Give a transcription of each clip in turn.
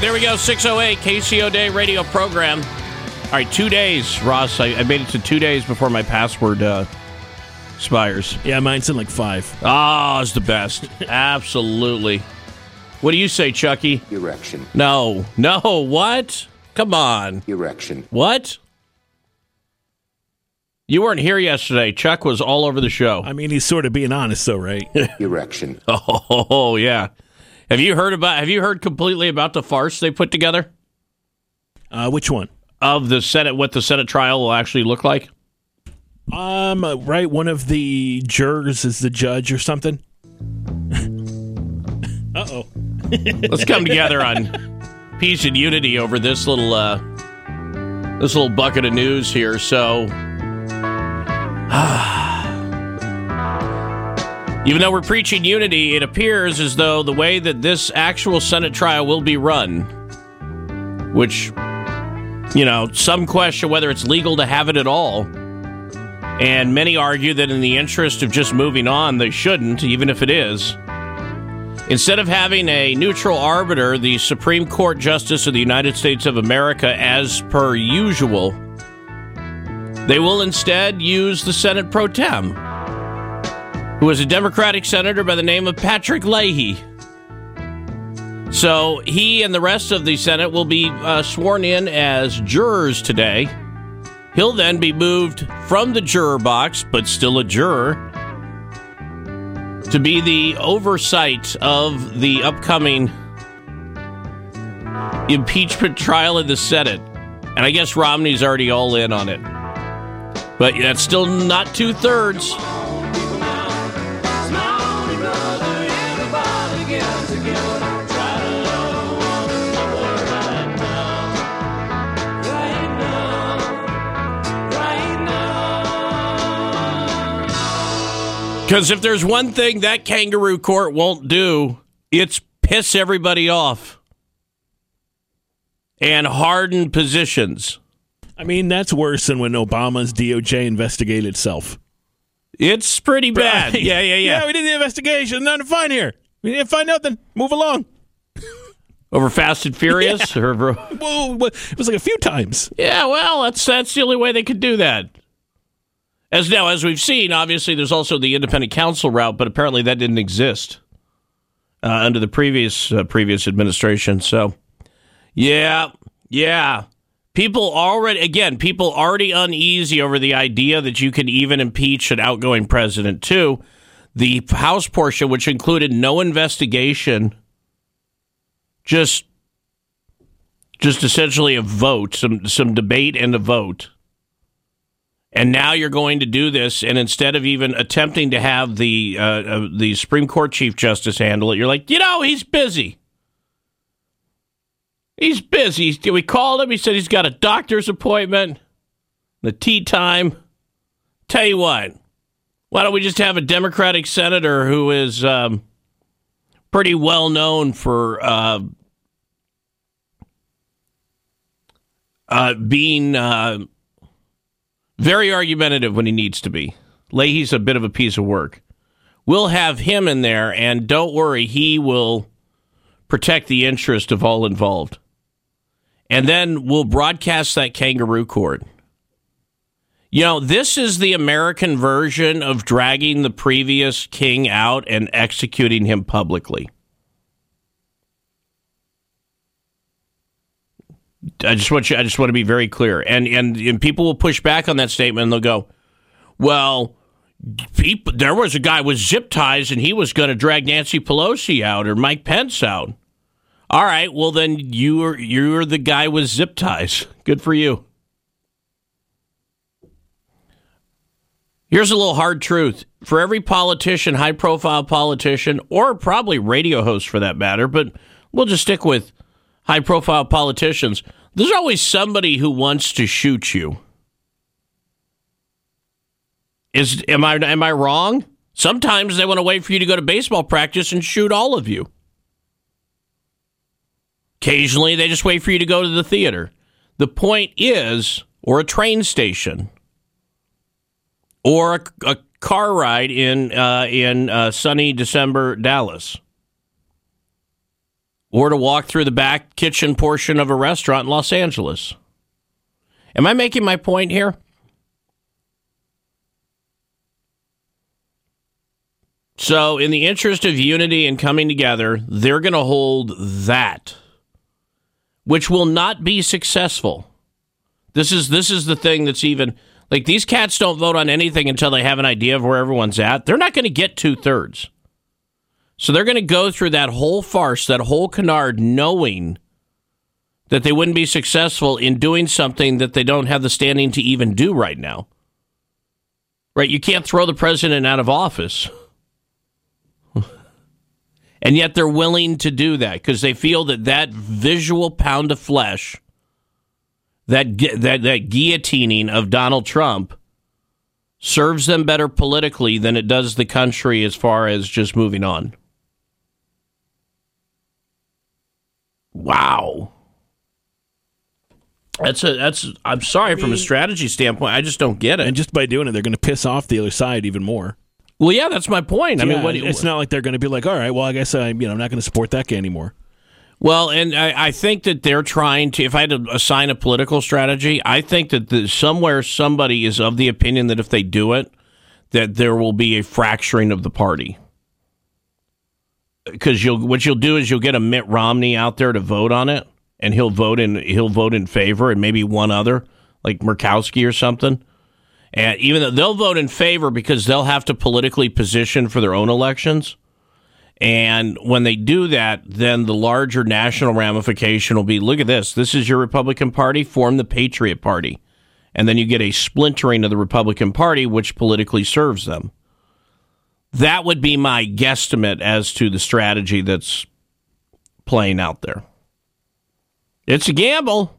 Right, there we go. 608 KCO Day radio program. All right, two days, Ross. I, I made it to two days before my password uh, expires. Yeah, mine's in like five. Ah, it's the best. Absolutely. What do you say, Chucky? Erection. No. No. What? Come on. Erection. What? You weren't here yesterday. Chuck was all over the show. I mean, he's sort of being honest, though, right? Erection. Oh, yeah. Have you heard about? Have you heard completely about the farce they put together Uh, which one? of the Senate? What the Senate trial will actually look like? Um, right. One of the jurors is the judge or something. uh oh. Let's come together on peace and unity over this little uh, this little bucket of news here. So, even though we're preaching unity, it appears as though the way that this actual Senate trial will be run, which you know, some question whether it's legal to have it at all. And many argue that in the interest of just moving on, they shouldn't, even if it is. Instead of having a neutral arbiter, the Supreme Court Justice of the United States of America, as per usual, they will instead use the Senate pro tem, who is a Democratic senator by the name of Patrick Leahy. So he and the rest of the Senate will be uh, sworn in as jurors today. He'll then be moved from the juror box, but still a juror, to be the oversight of the upcoming impeachment trial in the Senate. And I guess Romney's already all in on it. But that's still not two thirds. Because if there's one thing that kangaroo court won't do, it's piss everybody off and harden positions. I mean, that's worse than when Obama's DOJ investigated itself. It's pretty bad. Right. Yeah, yeah, yeah. Yeah, we did the investigation. Nothing to find here. We didn't find nothing. Move along. Over Fast and Furious? Or, uh, Whoa, whoa, it was like a few times. yeah, well, that's that's the only way they could do that. As now, as we've seen, obviously there's also the independent counsel route, but apparently that didn't exist uh, under the previous uh, previous administration. So, yeah, yeah, people already again, people already uneasy over the idea that you can even impeach an outgoing president too. The House portion, which included no investigation, just just essentially a vote, some some debate and a vote. And now you're going to do this, and instead of even attempting to have the uh, uh, the Supreme Court Chief Justice handle it, you're like, you know, he's busy. He's busy. We called him. He said he's got a doctor's appointment, the tea time. Tell you what, why don't we just have a Democratic senator who is um, pretty well known for uh, uh, being uh, very argumentative when he needs to be. Leahy's a bit of a piece of work. We'll have him in there, and don't worry, he will protect the interest of all involved. and then we'll broadcast that kangaroo court. You know, this is the American version of dragging the previous king out and executing him publicly. I just want you, I just want to be very clear, and, and and people will push back on that statement, and they'll go, "Well, people, there was a guy with zip ties, and he was going to drag Nancy Pelosi out or Mike Pence out." All right, well then you're you're the guy with zip ties. Good for you. Here's a little hard truth. For every politician, high profile politician, or probably radio host for that matter, but we'll just stick with high profile politicians, there's always somebody who wants to shoot you. Is am I am I wrong? Sometimes they want to wait for you to go to baseball practice and shoot all of you. Occasionally they just wait for you to go to the theater. The point is or a train station or a, a car ride in uh, in uh, sunny December Dallas, or to walk through the back kitchen portion of a restaurant in Los Angeles. Am I making my point here? So, in the interest of unity and coming together, they're going to hold that, which will not be successful. This is this is the thing that's even like these cats don't vote on anything until they have an idea of where everyone's at. They're not going to get two thirds. So they're going to go through that whole farce, that whole canard, knowing that they wouldn't be successful in doing something that they don't have the standing to even do right now. Right? You can't throw the president out of office. and yet they're willing to do that because they feel that that visual pound of flesh that that that guillotining of Donald Trump serves them better politically than it does the country as far as just moving on. Wow. That's a that's I'm sorry from a strategy standpoint, I just don't get it. And just by doing it, they're going to piss off the other side even more. Well, yeah, that's my point. I yeah, mean, what, it's not like they're going to be like, "All right, well, I guess I'm, you know, I'm not going to support that guy anymore." Well, and I, I, think that they're trying to. If I had to assign a political strategy, I think that the, somewhere somebody is of the opinion that if they do it, that there will be a fracturing of the party. Because you'll what you'll do is you'll get a Mitt Romney out there to vote on it, and he'll vote in he'll vote in favor, and maybe one other like Murkowski or something. And even though they'll vote in favor because they'll have to politically position for their own elections and when they do that, then the larger national ramification will be look at this. This is your Republican Party, form the Patriot Party. And then you get a splintering of the Republican Party, which politically serves them. That would be my guesstimate as to the strategy that's playing out there. It's a gamble.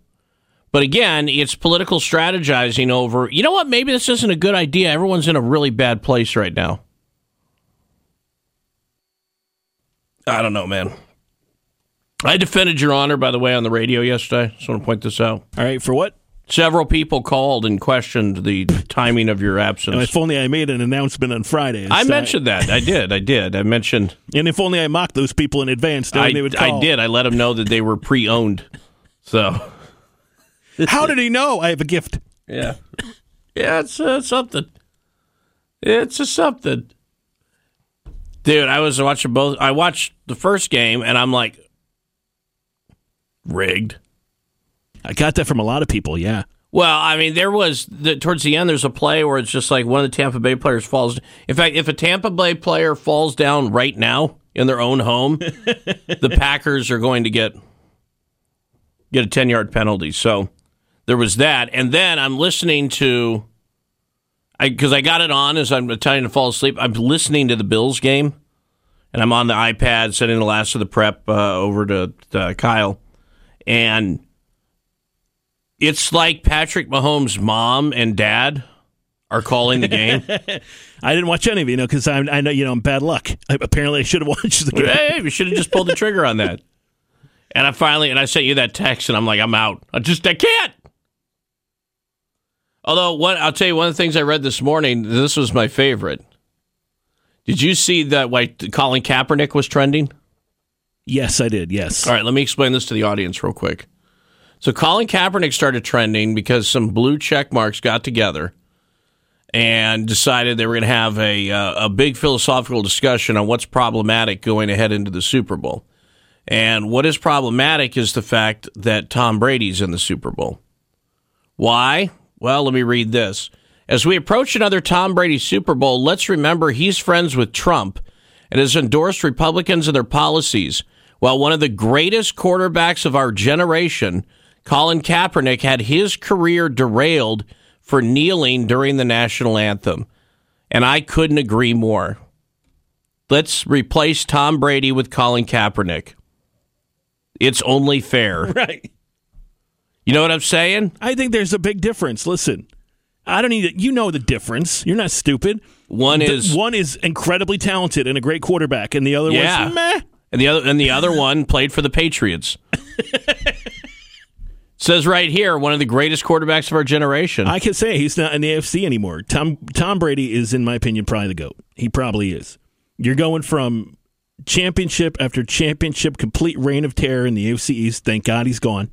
But again, it's political strategizing over, you know what, maybe this isn't a good idea. Everyone's in a really bad place right now. I don't know, man. I defended Your Honor, by the way, on the radio yesterday. Just want to point this out. All right, for what? Several people called and questioned the timing of your absence. And if only I made an announcement on Friday. I mentioned that. I did. I did. I mentioned. And if only I mocked those people in advance, I, they would call. I did. I let them know that they were pre-owned. So. How did he know? I have a gift. Yeah. Yeah, it's uh, something. It's a something. Dude, I was watching both. I watched the first game, and I'm like, rigged. I got that from a lot of people. Yeah. Well, I mean, there was the, towards the end. There's a play where it's just like one of the Tampa Bay players falls. In fact, if a Tampa Bay player falls down right now in their own home, the Packers are going to get get a ten yard penalty. So there was that, and then I'm listening to I because I, got it on as I'm trying to fall asleep. I'm listening to the Bills game, and I'm on the iPad sending the last of the prep uh, over to, to Kyle, and it's like Patrick Mahomes' mom and dad are calling the game. I didn't watch any of it, you know, because I know you know I'm bad luck. I, apparently, I should have watched the game. Hey, we should have just pulled the trigger on that. And I finally and I sent you that text, and I'm like, I'm out. I just I can't. Although, what I'll tell you, one of the things I read this morning, this was my favorite. Did you see that why Colin Kaepernick was trending? Yes, I did. Yes. All right, let me explain this to the audience real quick. So Colin Kaepernick started trending because some blue check marks got together and decided they were going to have a uh, a big philosophical discussion on what's problematic going ahead into the Super Bowl. And what is problematic is the fact that Tom Brady's in the Super Bowl. Why? Well, let me read this. As we approach another Tom Brady Super Bowl, let's remember he's friends with Trump and has endorsed Republicans and their policies. While one of the greatest quarterbacks of our generation, Colin Kaepernick, had his career derailed for kneeling during the national anthem. And I couldn't agree more. Let's replace Tom Brady with Colin Kaepernick. It's only fair. Right. You know what I'm saying? I think there's a big difference. Listen, I don't need you know the difference. You're not stupid. One The- is one is incredibly talented and a great quarterback, and the other Yeah. one's meh. and the other and the other one played for the Patriots. Says right here, one of the greatest quarterbacks of our generation. I can say he's not in the AFC anymore. Tom Tom Brady is, in my opinion, probably the goat. He probably is. You're going from championship after championship, complete reign of terror in the AFC East. Thank God he's gone.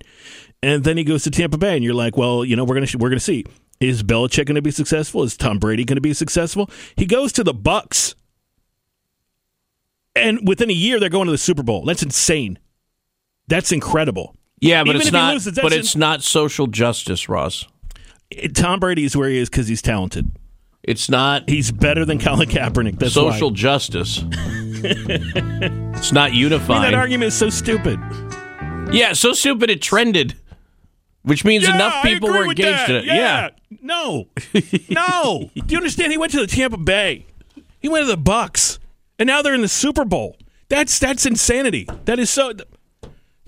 And then he goes to Tampa Bay, and you're like, well, you know, we're gonna we're gonna see. Is Belichick going to be successful? Is Tom Brady going to be successful? He goes to the Bucks, and within a year they're going to the Super Bowl. That's insane. That's incredible. Yeah, but even it's not. loses, but it's not social justice, Ross. Tom Brady is where he is because he's talented. It's not He's better than Colin Kaepernick. That's why. social justice. it's not I mean, that argument is so stupid. yeah, so stupid it trended, which means Yeah, enough people were engaged in it. Yeah. No. no. Do you understand? He went to the Tampa Bay. He went to the Bucks. And now they're in the Super Bowl. That's that's insanity. That is so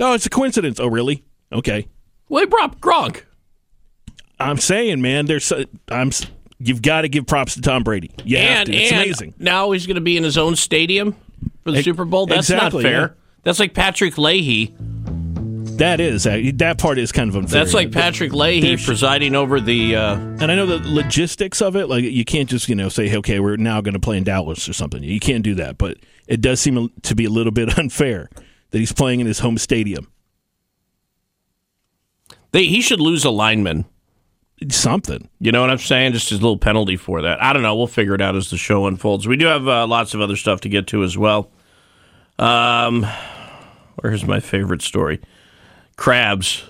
No, it's a coincidence. Oh, really? Okay. Well, they brought Gronk. I'm saying, man, there's I'm you've got to give props to Tom Brady. You have and to. It's and amazing. now he's going to be in his own stadium for the Ex- Super Bowl. That's exactly, not fair. yeah. That's like Patrick Leahy. That is uh, that part is kind of unfair. That's like Patrick Leahy presiding over the. Uh, And I know the logistics of it. Like you can't just you know say, okay, we're now going to play in Dallas or something. You can't do that. But it does seem to be a little bit unfair that he's playing in his home stadium. they, he should lose a lineman. Something. You know what I'm saying? Just a little penalty for that. I don't know. We'll figure it out as the show unfolds. We do have uh, lots of other stuff to get to as well. Um, where's my favorite story? Crabs.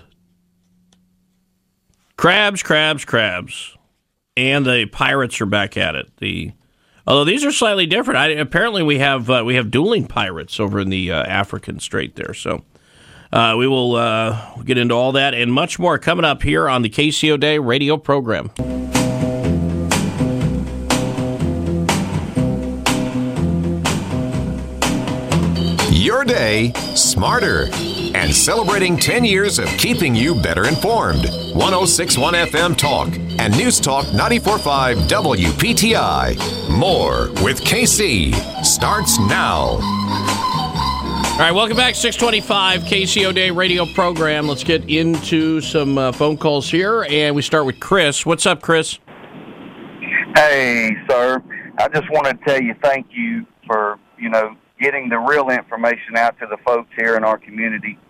Crabs, crabs, crabs. And the pirates are back at it. The although these are slightly different. I, apparently, we have uh, we have dueling pirates over in the uh, African Strait there. So uh, we will uh, get into all that and much more coming up here on the KCO Day radio program. Your day smarter and celebrating 10 years of keeping you better informed. 1061 FM Talk and News Talk 945 WPTI. More with KC starts now. All right, welcome back. 625 KCO Day radio program. Let's get into some uh, phone calls here, and we start with Chris. What's up, Chris? Hey, sir. I just want to tell you thank you for, you know, getting the real information out to the folks here in our community because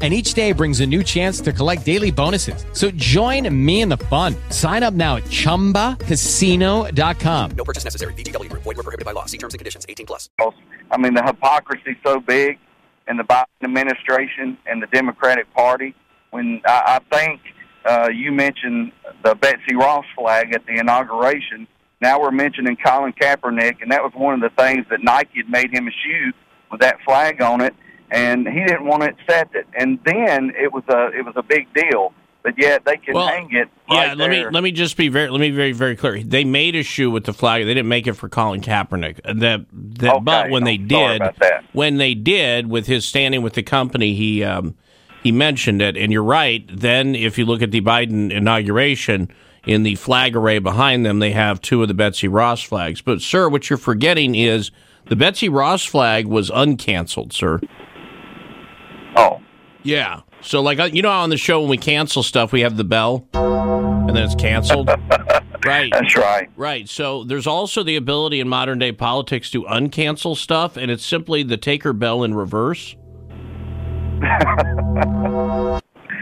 And each day brings a new chance to collect daily bonuses. So join me in the fun. Sign up now at chumbacasino.com. No purchase necessary. VGW Group. Void were prohibited by law. See terms and conditions. 18 plus. I mean the hypocrisy so big in the Biden administration and the Democratic Party. When I, I think uh, you mentioned the Betsy Ross flag at the inauguration, now we're mentioning Colin Kaepernick, and that was one of the things that Nike had made him a shoe with that flag on it, and he didn't want to accept it. And then it was a it was a big deal, but yet they can Well, hang it. yeah, right let me let me just be very let me be very very clear. They made a shoe with the flag. They didn't make it for Colin Kaepernick. That that Okay, but when they I'm sorry did when they did with his standing with the company, he um, he mentioned it. And you're right. Then if you look at the Biden inauguration. In the flag array behind them, they have two of the Betsy Ross flags. But, sir, what you're forgetting is The Betsy Ross flag was uncanceled, sir. Oh, Yeah. So, like, uh, you know, how on the show when we cancel stuff, we have the bell, and then it's canceled. right. that's right. Right. So there's also the ability in modern day politics to uncancel stuff, and it's simply the taker bell in reverse.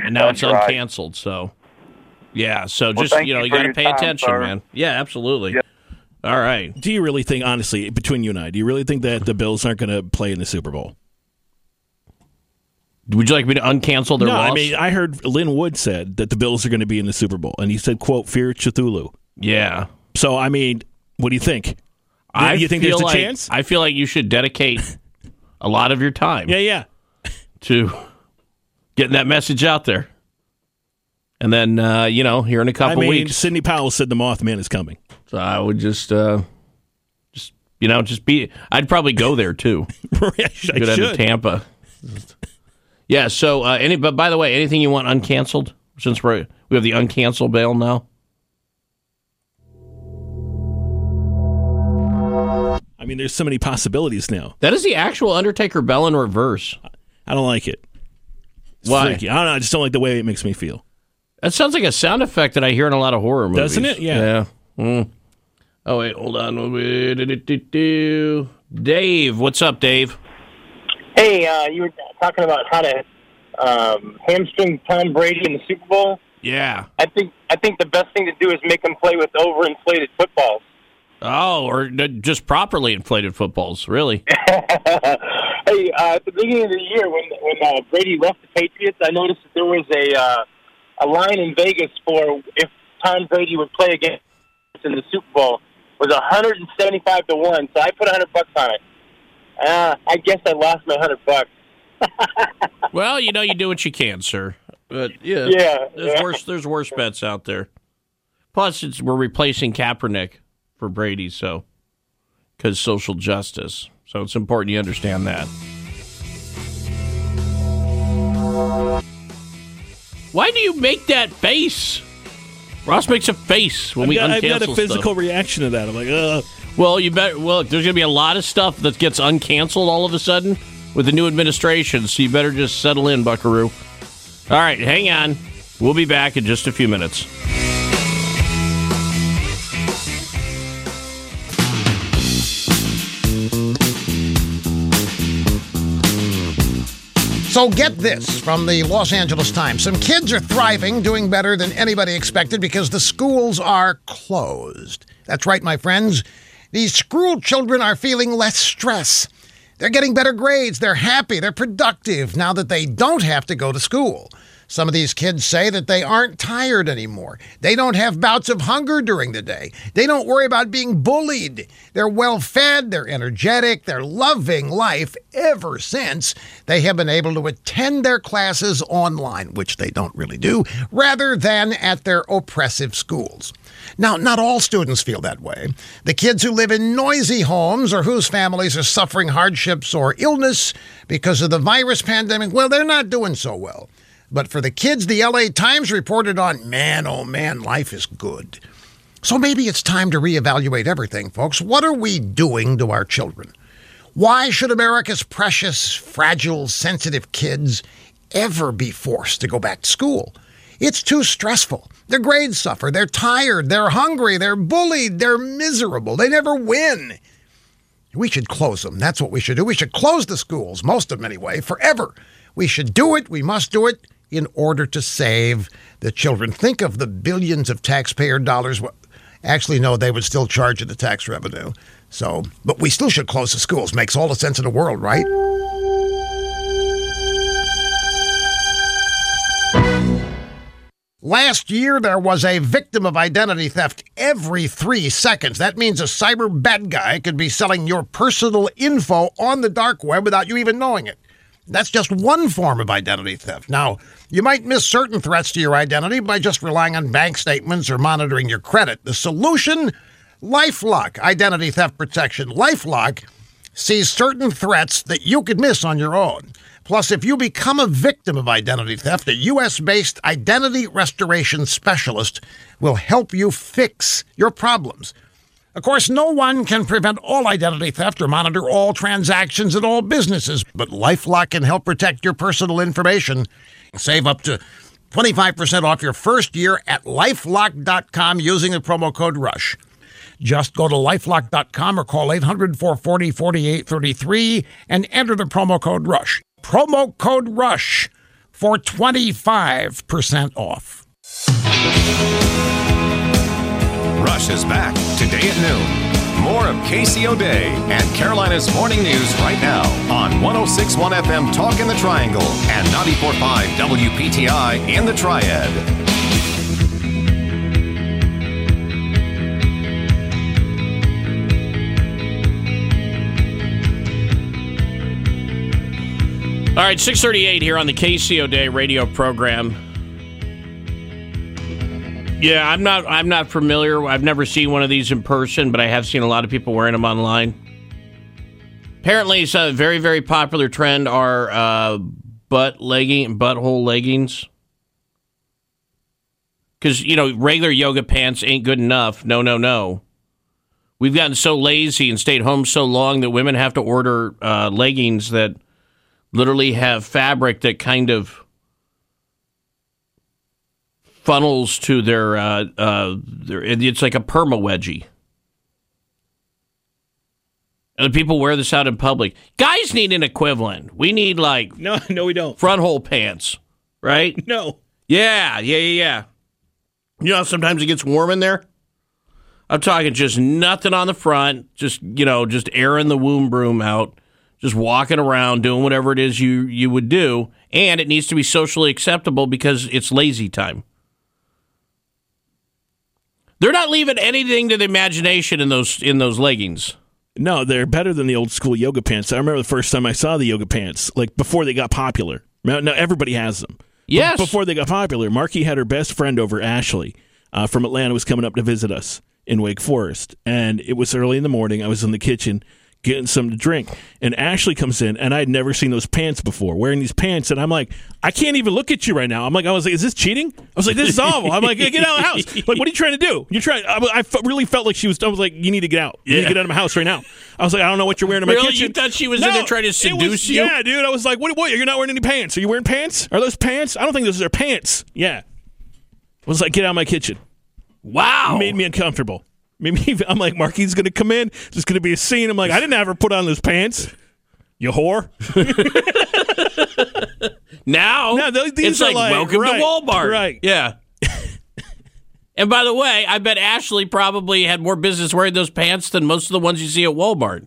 and now That's it's right. uncanceled. So, yeah. So just thank you know, you you got to pay time, attention, sir. man. Yeah, absolutely. Yep. All right. Do you really think, honestly, between you and I, do you really think that the Bills aren't going to play in the Super Bowl? Would you like me to uncancel their no, loss? I mean, I heard Lin Wood said that the Bills are going to be in the Super Bowl, and he said, "quote Fear Cthulhu." yeah. So, I mean, what do you think? I you think there's a like, chance? I feel like you should dedicate a lot of your time Yeah, yeah. to getting that message out there. And then, uh, you know, here in a couple mean, weeks, Sidney Powell said the Mothman is coming. So I would just, uh, just you know, just be. I'd probably go there too. I should. Go down to. Tampa. Yeah. So uh, any, but by the way, anything you want uncanceled? Since we're we have the uncancel bail now. I mean, there's so many possibilities now. That is the actual Undertaker bell in reverse. I don't like it. It's Why? freaky. I don't know. I just don't like the way it makes me feel. That sounds like a sound effect that I hear in a lot of horror movies. Doesn't it? Yeah. Yeah. Mm. Oh wait, hold on. Dave, what's up, Dave? Hey, uh, you were talking about how to um, hamstring Tom Brady in the Super Bowl. Yeah. I think I think the best thing to do is make him play with overinflated footballs. Oh, or just properly inflated footballs, really? hey, uh, at the beginning of the year, when when uh, Brady left the Patriots, I noticed that there was a uh, a line in Vegas for if Tom Brady would play against in the Super Bowl was 175 to one. So I put 100 bucks on it. Uh, I guess I lost my 100 bucks. Well, you know, you do what you can, sir. But yeah, Yeah, there's yeah. worse. There's worse bets out there. Plus, it's we're replacing Kaepernick for Brady, so because social justice. So it's important you understand that. Why do you make that face? Ross makes a face when I've we got, I've got a physical stuff. reaction to that. I'm like, ugh. Well, you bet. Well, there's going to be a lot of stuff that gets uncanceled all of a sudden with the new administration. So you better just settle in, Buckaroo. All right, hang on. We'll be back in just a few minutes. So get this from the Los Angeles Times. Some kids are thriving, doing better than anybody expected because the schools are closed. That's right, my friends. These school children are feeling less stress. They're getting better grades. They're happy. They're productive now that they don't have to go to school. Some of these kids say that they aren't tired anymore. They don't have bouts of hunger during the day. They don't worry about being bullied. They're well fed, they're energetic, they're loving life ever since they have been able to attend their classes online, which they don't really do, rather than at their oppressive schools. Now, not all students feel that way. The kids who live in noisy homes or whose families are suffering hardships or illness because of the virus pandemic, well, they're not doing so well. But for the kids, the LA Times reported on, man, oh man, life is good. So maybe it's time to reevaluate everything, folks. What are we doing to our children? Why should America's precious, fragile, sensitive kids ever be forced to go back to school? It's too stressful. Their grades suffer. They're tired. They're hungry. They're bullied. They're miserable. They never win. We should close them. That's what we should do. We should close the schools, most of them anyway, forever. We should do it. We must do it in order to save the children. Think of the billions of taxpayer dollars. Actually, no, they would still charge you the tax revenue. So, but we still should close the schools. Makes all the sense in the world, right? Last year, there was a victim of identity theft every three seconds. That means a cyber bad guy could be selling your personal info on the dark web without you even knowing it. That's just one form of identity theft. Now, you might miss certain threats to your identity by just relying on bank statements or monitoring your credit. The solution Lifelock Identity Theft Protection. Lifelock sees certain threats that you could miss on your own. Plus, if you become a victim of identity theft, a U.S. based identity restoration specialist will help you fix your problems. Of course, no one can prevent all identity theft or monitor all transactions at all businesses, but Lifelock can help protect your personal information. Save up to 25% off your first year at lifelock.com using the promo code RUSH. Just go to lifelock.com or call 800 440 4833 and enter the promo code RUSH. Promo code RUSH for 25% off. Rush is back today at noon. More of Casey O'Day and Carolina's Morning News right now on 1061 FM Talk in the Triangle and 945 WPTI in the Triad. All right, 638 here on the KCO Day radio program. Yeah, I'm not I'm not familiar. I've never seen one of these in person, but I have seen a lot of people wearing them online. Apparently, it's a very very popular trend are uh, butt legging butthole leggings. Cuz you know, regular yoga pants ain't good enough. No, no, no. We've gotten so lazy and stayed home so long that women have to order uh, leggings that literally have fabric that kind of funnels to their, uh, uh, their it's like a perma wedgie. And people wear this out in public. Guys need an equivalent. We need like no, no, we don't. Front hole pants, right? No. Yeah, yeah, yeah, yeah. You know, sometimes it gets warm in there. I'm talking just nothing on the front, just you know, just airing the womb broom out just walking around doing whatever it is you you would do and it needs to be socially acceptable because it's lazy time they're not leaving anything to the imagination in those in those leggings No, they're better than the old school yoga pants. I remember the first time I saw the yoga pants, like before they got popular. Now, now everybody has them. But Yes. before they got popular, Marky had her best friend over, Ashley, uh, from Atlanta, was coming up to visit us in Wake Forest, and it was early in the morning. I was in the kitchen getting some to drink, and Ashley comes in, and I'd never seen those pants before, wearing these pants, and I'm like, I can't even look at you right now. I'm like, I was like, is this cheating? I was like, this is awful. I'm like, get out of the house. Like, what are you trying to do? You're trying. I, I really felt like she was. I was like, you need to get out. You need to Yeah. get out of my house right now. I was like, I don't know what you're wearing in my Really? kitchen. You thought she was in there trying to it was- seduce you? Yeah, dude. I was like, what? What? You're not wearing any pants? Are you wearing pants? Are those pants? I don't think those are pants. Yeah. I was like, get out of my kitchen. wow It made me uncomfortable. Made me, I'm like, Marky's going to come in. There's going to be a scene. I'm like, I didn't have her put on those pants. You whore. now No, th- these it's are like, like- welcome right, to walmart right. yeah and by the way i bet ashley probably had more business wearing those pants than most of the ones you see at walmart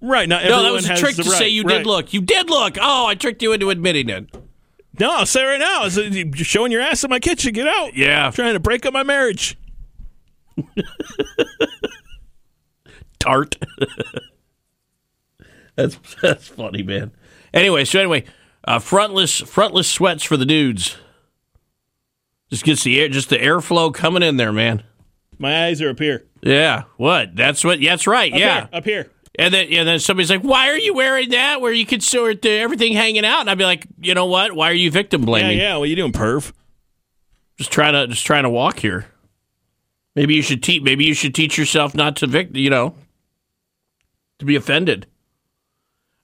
Right. Not no that was a trick to say you right. did look you did look oh i tricked you into admitting it No, I'll say right now. Is uh, you're showing your ass in my kitchen. Get out. Yeah. I'm Trying to break up my marriage. tart. that's that's funny, man. Anyway, so anyway, uh, frontless frontless sweats for the dudes. Just gets the air, just the airflow coming in there, man. My eyes are up here. Yeah, what? That's what. That's right. Up yeah, here, up here. and then and then somebody's like, "Why are you wearing that? Where you could sort the, everything hanging out?" And I'd be like, "You know what? Why are you victim blaming? yeah. What you doing, perv? Just trying to just trying to walk here. Maybe you should teach. Maybe you should teach yourself not to vict. You know, to be offended.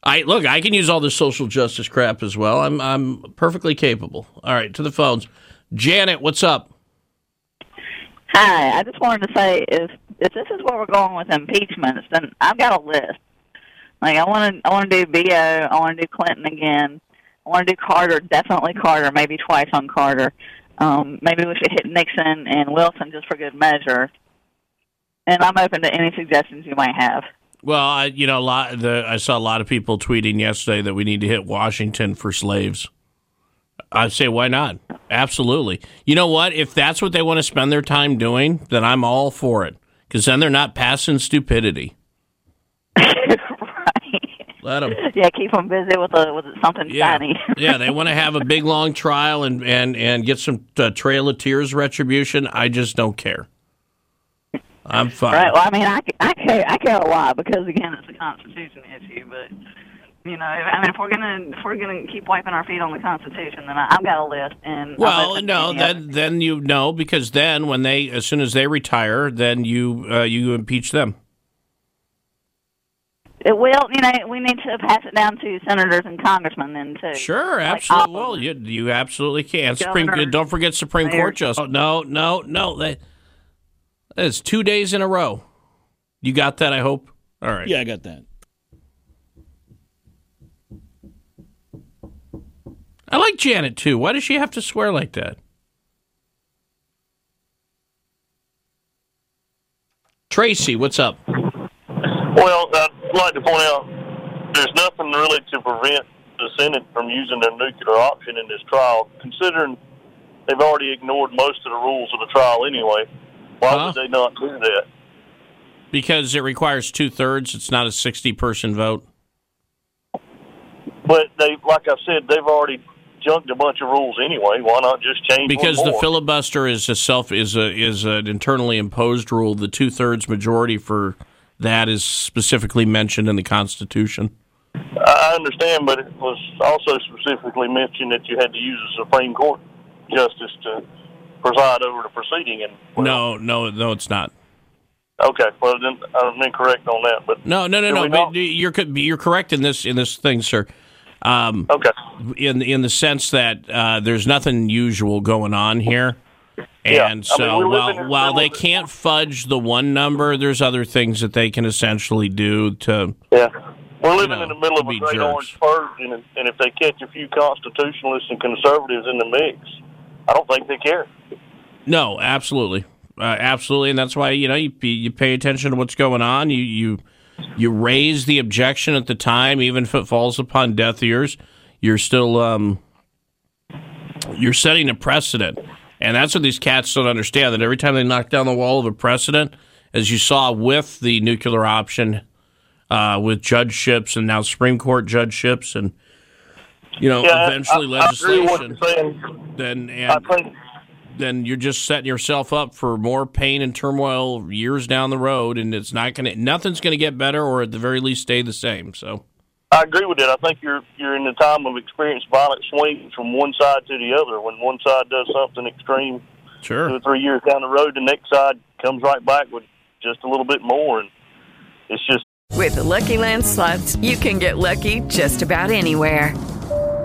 I look. I can use all this social justice crap as well. I'm I'm perfectly capable. All right, to the phones. Janet, what's up? Hi, I just wanted to say if if this is where we're going with impeachments, then I've got a list. Like I want to I want to do Bo, I want to do Clinton again. I want to do Carter, definitely Carter, maybe twice on Carter. Um, maybe we should hit Nixon and Wilson just for good measure. And I'm open to any suggestions you might have. Well, I, you know, a lot. The, I saw a lot of people tweeting yesterday that we need to hit Washington for slaves. I say, why not? Absolutely. You know what? If that's what they want to spend their time doing, then I'm all for it. Because then they're not passing stupidity. Let them. Yeah, keep them busy with a, with something Yeah, shiny. yeah. They want to have a big long trial and and and get some uh, Trail of Tears retribution. I just don't care. I'm fine. Right. Well, I mean, I, I care. I care a lot because again, it's a constitution issue. But You know, if, I mean, if we're gonna if we're gonna keep wiping our feet on the Constitution, then I, I've got a list. And Well, no, then then you know because then when they as soon as they retire, then you uh, you impeach them. Uh, it will, you know, we need to pass it down to senators and congressmen then too. Sure, absolutely. all- well, you you absolutely can. Supreme, don't forget Supreme mayor. Court justice. Oh, no, no, no. That that's two days in a row. You got that? I hope. All right. Yeah, I got that. I like Janet too. Why does she have to swear like that? Tracy, what's up? Well, uh, I'd like to point out there's nothing really to prevent the Senate from using their nuclear option in this trial, considering they've already ignored most of the rules of the trial anyway. Why would they not do that? Because it requires two thirds. It's not a sixty-person vote. But they, like I said, they've already junked a bunch of rules anyway. Why not just change Because the filibuster is a self is a is an internally imposed rule. The two thirds majority for that is specifically mentioned in the Constitution. I understand, but it was also specifically mentioned that you had to use a Supreme Court justice to preside over the proceeding. And no, no, no, it's not. okay, well then I'm incorrect on that. But No, no, no, no. But you're you're correct in this in this thing, sir. Um, okay. In in the sense that uh, there's nothing usual going on here, Yeah, I and mean, so we're while while they can't fudge the one number, there's other things that they can essentially do to. Yeah. We're living know, in the middle of a great jerks. orange purge, and, and if they catch a few constitutionalists and conservatives in the mix, I don't think they care. No, absolutely, uh, absolutely, and that's why you know you you pay attention to what's going on. You you you raise the objection at the time, even if it falls upon deaf ears. You're still um, you're setting a precedent, and that's what these cats don't understand. That every time they knock down the wall of a precedent, as you saw with the nuclear option, uh, with judgeships and now Supreme Court judgeships, and you know Yeah, eventually I- I agree with what legislation. Then and then you're just setting yourself up for more pain and turmoil years down the road, and it's not going to nothing's going to get better, or at the very least stay the same. So I agree with that. I think you're you're in the time of experienced violent swings from one side to the other. When one side does something extreme, sure, two or three years down the road, the next side comes right back with just a little bit more, and it's just With the Lucky Land slots, you can get lucky just about anywhere.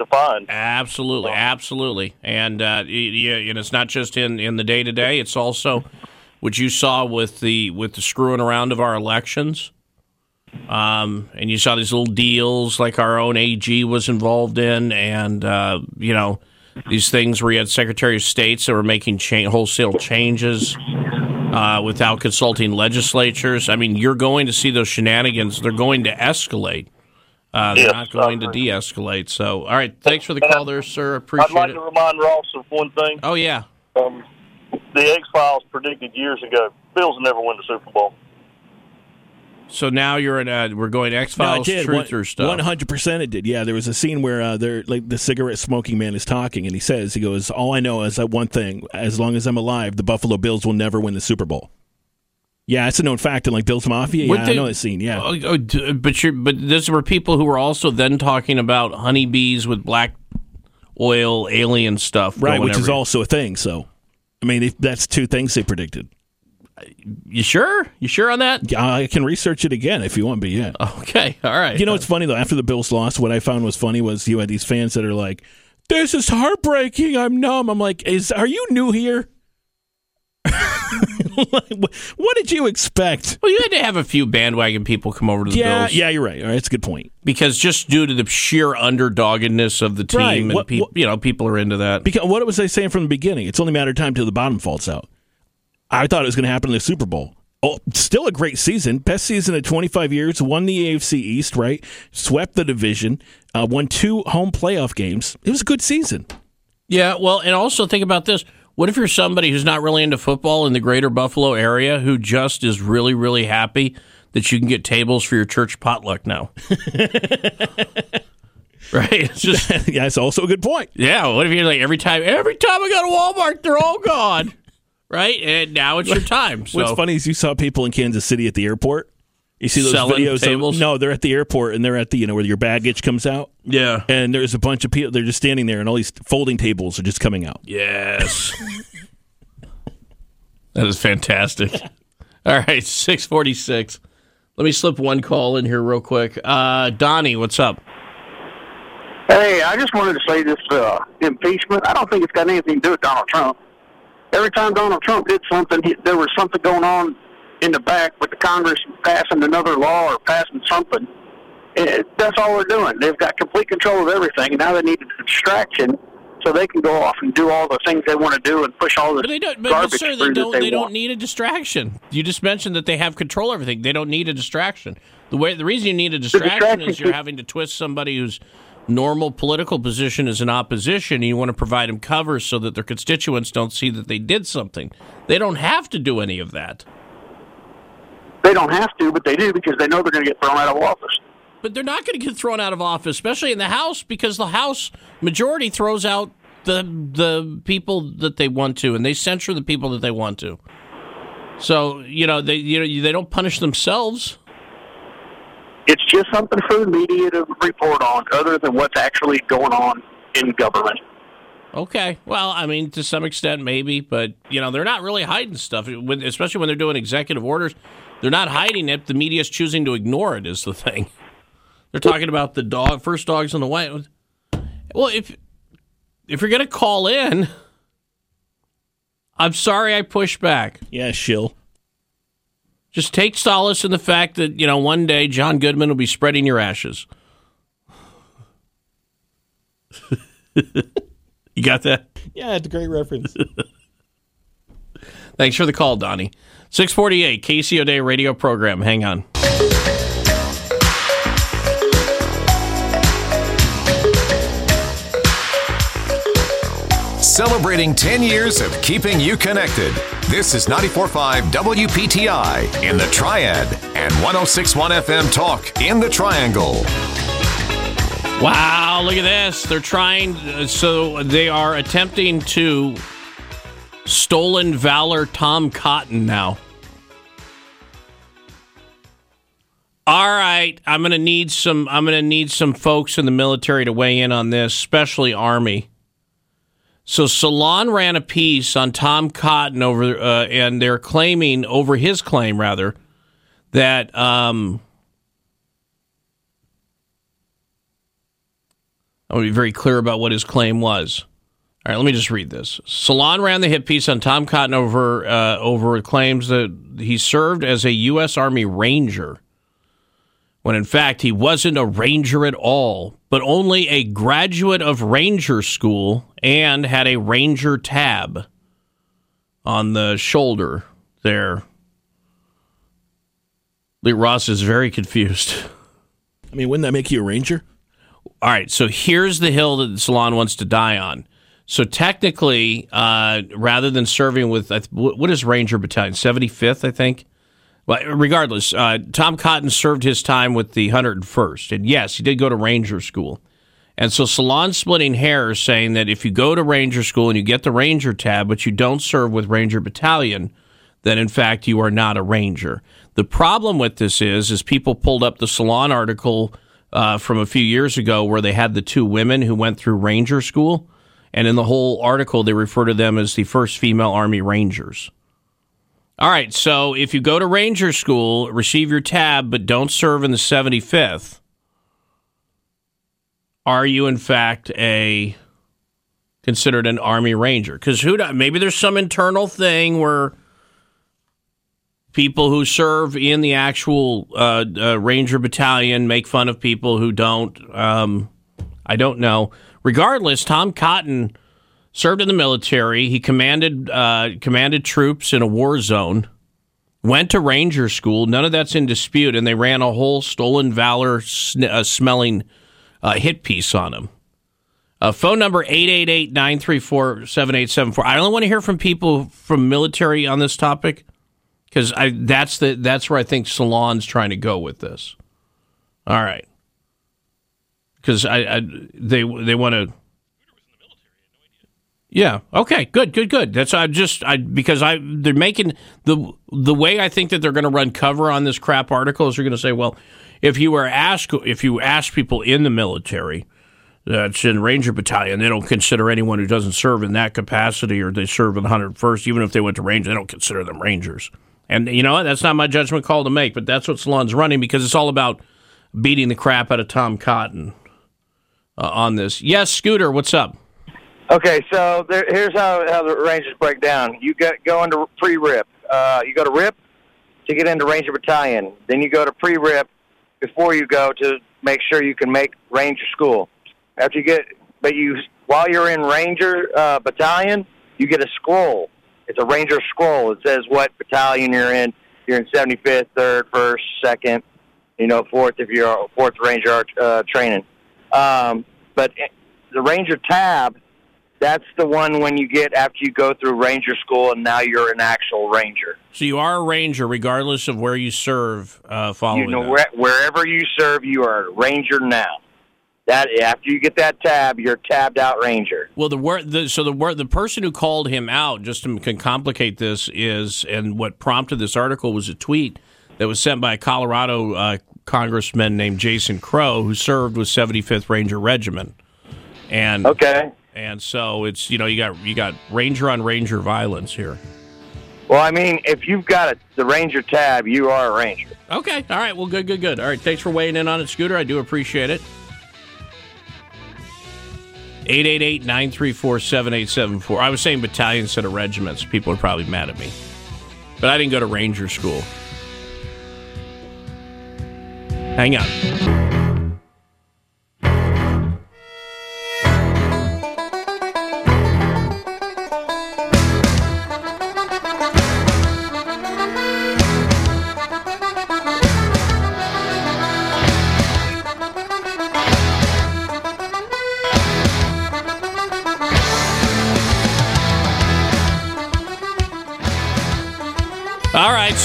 defined. absolutely, absolutely, and uh, yeah, and it's not just in in the day to day. It's also what you saw with the with the screwing around of our elections. Um, and you saw these little deals like our own AG was involved in, and uh, you know these things where you had Secretary of States that were making cha- wholesale changes uh, without consulting legislatures. I mean, you're going to see those shenanigans. They're going to escalate. Uh, they're Yes, not going to de-escalate. So, all right, thanks for the call, there, sir. Appreciate it. I'd like it. to remind Ross of one thing. Oh yeah, Um, the X Files predicted years ago Bills never win the Super Bowl. So now you're in. A, we're going X Files did. truth or stuff. 100% it did. Yeah, there was a scene where uh, they're, like the cigarette smoking man is talking, and he says, "He goes, all I know is that one thing: as long as I'm alive, the Buffalo Bills will never win the Super Bowl." Yeah, it's a known fact in like Bills Mafia. Yeah, they- I know that scene. Yeah, Oh, oh, but you're, but these were people who were also then talking about honeybees with black oil, alien stuff, right, which is also a thing. So, I mean, if that's two things they predicted. You sure? You sure on that? I can research it again if you want, but yeah. Okay, all right. You know what's funny though? After the Bills lost, what I found was funny was you had these fans that are like, "This is heartbreaking. I'm numb." I'm like, "Is are you new here?" What- did you expect? Well, you had to have a few bandwagon people come over to the Yeah, Bills. yeah, you're right. All right, that's a good point. Because just due to the sheer underdoggedness of the team, Right. and What- peop- what- you know, people are into that. Because what was I saying from the beginning? It's only a matter of time till the bottom falls out. I thought it was going to happen in the Super Bowl. Oh, still a great season, best season in 25 years. Won the AFC East, right? Swept the division. Uh, won two home playoff games. It was a good season. Yeah, well, and also think about this. What if you're somebody who's not really into football in the greater Buffalo area who just is really, really happy that you can get tables for your church potluck now? right? It's just yeah, it's also a good point. Yeah, what if you're like every time every time I go to Walmart, they're all gone. Right? And now it's your time. So What's funny is you saw people in Kansas City at the airport. You see those Selling videos? tables? Of, no, they're at the airport and they're at the you know where your baggage comes out. Yeah. And there's a bunch of people. They're just standing there, and all these folding tables are just coming out. Yes. that is fantastic. All right, 646. Let me slip one call in here real quick. Uh, Donnie, what's up? Hey, I just wanted to say this uh, impeachment. I don't think it's got anything to do with Donald Trump. Every time Donald Trump did something, he, there was something going on in the back with the Congress passing another law or passing something. Eh, that's all they're doing. They've got complete control of everything, and now they need a distraction so they can go off and do all the things they want to do and push all this But they don't. But, but garbage sir, they through don't. that They, they, don't need a distraction. You just mentioned that they have control of everything. They don't need a distraction. The way the reason you need a distraction, distraction is you're having to twist somebody whose normal political position is in opposition, and you want to provide them cover so that their constituents don't see that they did something. They don't have to do any of that. They don't have to, but they do because they know they're going to get thrown out of office. But they're not going to get thrown out of office, especially in the House, because the House majority throws out the the people that they want to, and they censure the people that they want to. So you know they you know they don't punish themselves. It's just something for the media to report on, other than what's actually going on in government. Okay, well, I mean, to some extent, maybe, but you know, they're not really hiding stuff, especially when they're doing executive orders. They're not hiding it. The media's choosing to ignore it. Is the thing. They're talking about the dog, first dogs in the white. Well, if if you're gonna call in, I'm sorry I pushed back. Yeah, shill. Just take solace in the fact that you know one day John Goodman will be spreading your ashes. you got that? Yeah, it's a great reference. Thanks for the call, Donnie. 648 Casey O'Day radio program. Hang on. Celebrating 10 years of keeping you connected. This is 94.5 WPTI in the Triad and 106.1 FM Talk in the Triangle. Wow, look at this. They're trying, uh, so they are attempting to stolen valor Tom Cotton now. All right, I'm going to need some I'm going to need some folks in the military to weigh in on this, especially army. So Salon ran a piece on Tom Cotton over uh, and they're claiming over his claim rather that um I want to be very clear about what his claim was. All right, let me just read this. Salon ran the hit piece on Tom Cotton over uh, over claims that he served as a U.S. Army Ranger, when in fact he wasn't a Ranger at all, but only a graduate of Ranger School and had a Ranger tab on the shoulder there. Lee Ross is very confused. I mean, wouldn't that make you a ranger? All right, so here's the hill that Salon wants to die on. So technically, uh, rather than serving with what is Ranger Battalion, 75th, I think. Well, regardless, uh, Tom Cotton served his time with the 101st. And yes, he did go to Ranger School. And so Salon Splitting Hair is saying that if you go to Ranger School and you get the Ranger tab, but you don't serve with Ranger Battalion, then in fact you are not a Ranger. The problem with this is, is people pulled up the Salon article uh, from a few years ago where they had the two women who went through Ranger School, and in the whole article they refer to them as the first female Army Rangers. All right, so if you go to Ranger School, receive your tab, but don't serve in the 75th, are you in fact a considered an Army Ranger? Because who? Maybe there's some internal thing where people who serve in the actual uh, uh, Ranger battalion make fun of people who don't. Um, I don't know. Regardless, Tom Cotton served in the military. He commanded uh, commanded troops in a war zone. Went to Ranger School. None of that's in dispute, and they ran a whole stolen valor sn- uh, smelling uh, hit piece on him. Uh, phone number 888-934-7874. I only want to hear from people from military on this topic because that's the that's where I think Salon's trying to go with this. All right, because I, I they they want to. Yeah. Okay. Good. Good. Good. That's I just I because I they're making the the way I think that they're going to run cover on this crap article is they're going to say, well, if you were asked if you ask people in the military that's in Ranger Battalion, they don't consider anyone who doesn't serve in that capacity or they serve in the 101st, even if they went to Ranger, they don't consider them Rangers. And you know? That's not my judgment call to make, but that's what Salon's running because it's all about beating the crap out of Tom Cotton uh, on this. Yes, Scooter, what's up? Okay, so there, here's how, how the Rangers break down. You get go into pre-rip. Uh, you go to RIP to get into Ranger Battalion. Then you go to pre-rip before you go to make sure you can make Ranger School. After you get, but you while you're in Ranger uh, Battalion, you get a scroll. It's a Ranger scroll. It says what battalion you're in. You're in 75th, 3rd, 1st, 2nd, you know, 4th if you're 4th Ranger uh, training. Um, but the Ranger tab, that's the one when you get after you go through Ranger school and now you're an actual Ranger. So you are a Ranger regardless of where you serve uh, following You know, where, wherever you serve, you are a Ranger now. That after you get that tab, you're tabbed out Ranger. Well, the word, the, so the word, the person who called him out, just to can complicate this, is and what prompted this article was a tweet that was sent by a Colorado uh, congressman named Jason Crow, who served with 75th Ranger Regiment, and Okay. and so it's you know you got you got Ranger on Ranger violence here. Well, I mean, if you've got a, the Ranger tab, you are a Ranger. Okay, all right, well, good, good, good. All right, thanks for weighing in on it, Scooter. I do appreciate it. 888-934-7874. I was saying battalion instead of regiments. People are probably mad at me. But I didn't go to Ranger school. Hang on.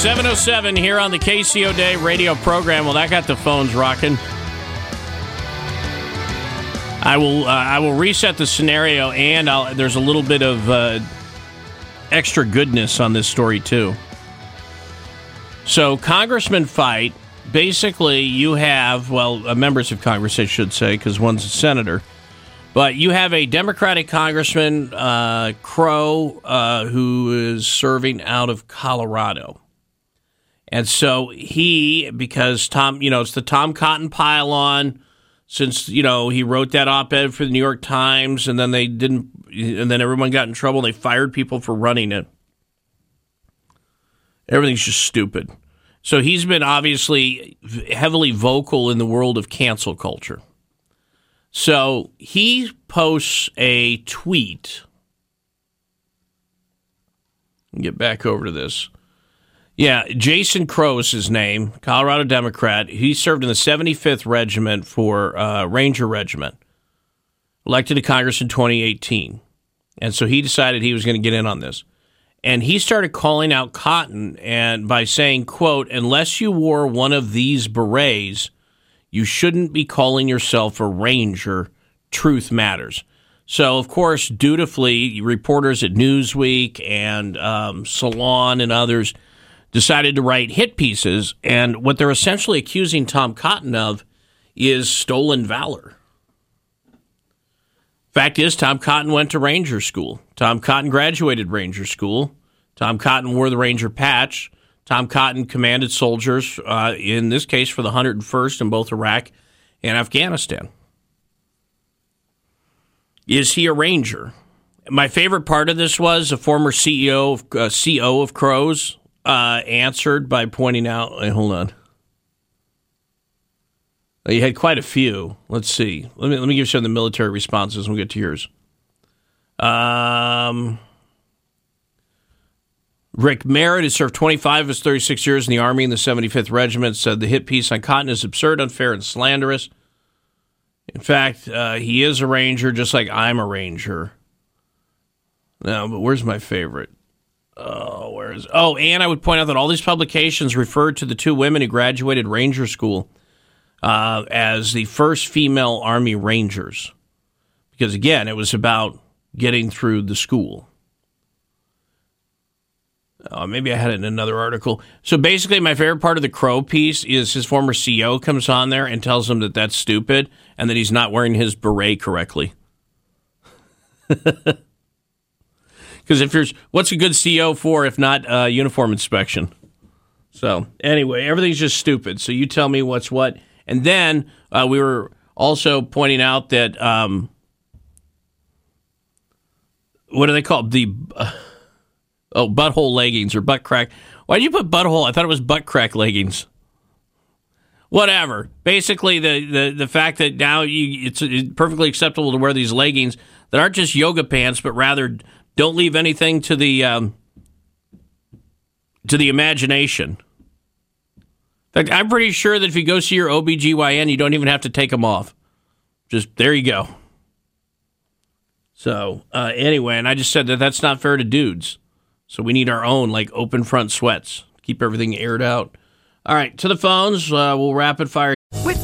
707 here on the Casey O'Day radio program. Well, that got the phones rocking. I will uh, I will reset the scenario, and I'll, there's a little bit of uh, extra goodness on this story too. So, congressman fight. Basically, you have well, uh, members of Congress, I should say, because one's a senator. But you have a Democratic Congressman, uh, Crow, uh, who is serving out of Colorado. And so he, because Tom, you know, it's the Tom Cotton pile-on, since, you know, he wrote that op-ed for the New York Times, and then they didn't, and then everyone got in trouble, and they fired people for running it. Everything's just stupid. So he's been obviously heavily vocal in the world of cancel culture. So he posts a tweet. Get back over to this. Yeah, Jason Crow is his name, Colorado Democrat. He served in the 75th Regiment for uh, Ranger Regiment, elected to Congress in 2018. And so he decided he was going to get in on this. and he started calling out Cotton and by saying, "quote Unless you wore one of these berets, you shouldn't be calling yourself a ranger. Truth matters." So, of course, dutifully, reporters at Newsweek and um, Salon and others decided to write hit pieces. And what they're essentially accusing Tom Cotton of is stolen valor. Fact is, Tom Cotton went to Ranger School. Tom Cotton graduated Ranger School. Tom Cotton wore the Ranger patch. Tom Cotton commanded soldiers, uh, in this case for the 101st in both Iraq and Afghanistan. Is he a Ranger? My favorite part of this was a former CEO of uh, CO of Crows uh, answered by pointing out. Wait, hold on. You had quite a few. Let's see. Let me let me give you some of the military responses. We'll get to yours. Um, Rick Merritt, has served 25 of his 36 years in the Army in the 75th Regiment, said the hit piece on Cotton is absurd, unfair, and slanderous. In fact, uh, he is a Ranger, just like I'm a Ranger. No, but where's my favorite? Oh, where is? Oh, and I would point out that all these publications referred to the two women who graduated Ranger School uh, as the first female Army Rangers, because again, it was about getting through the school. Uh, maybe I had it in another article. So basically, my favorite part of the Crow piece is his former CEO comes on there and tells him that that's stupid and that he's not wearing his beret correctly. Because if you're, what's a good CEO for if not uh, uniform inspection? So anyway, everything's just stupid. So you tell me what's what. And then uh, we were also pointing out that um, what do they call the uh, oh butthole leggings or butt crack? Why did you put butthole? I thought it was butt crack leggings. Whatever. Basically, the, the, the fact that now you, it's perfectly acceptable to wear these leggings that aren't just yoga pants, but rather don't leave anything to the um, to the imagination. In fact, I'm pretty sure that if you go see your OBGYN, you don't even have to take them off. Just there you go. So, uh, anyway, and I just said that that's not fair to dudes. So we need our own, like, open front sweats. Keep everything aired out. All right, to the phones. Uh, we'll rapid fire.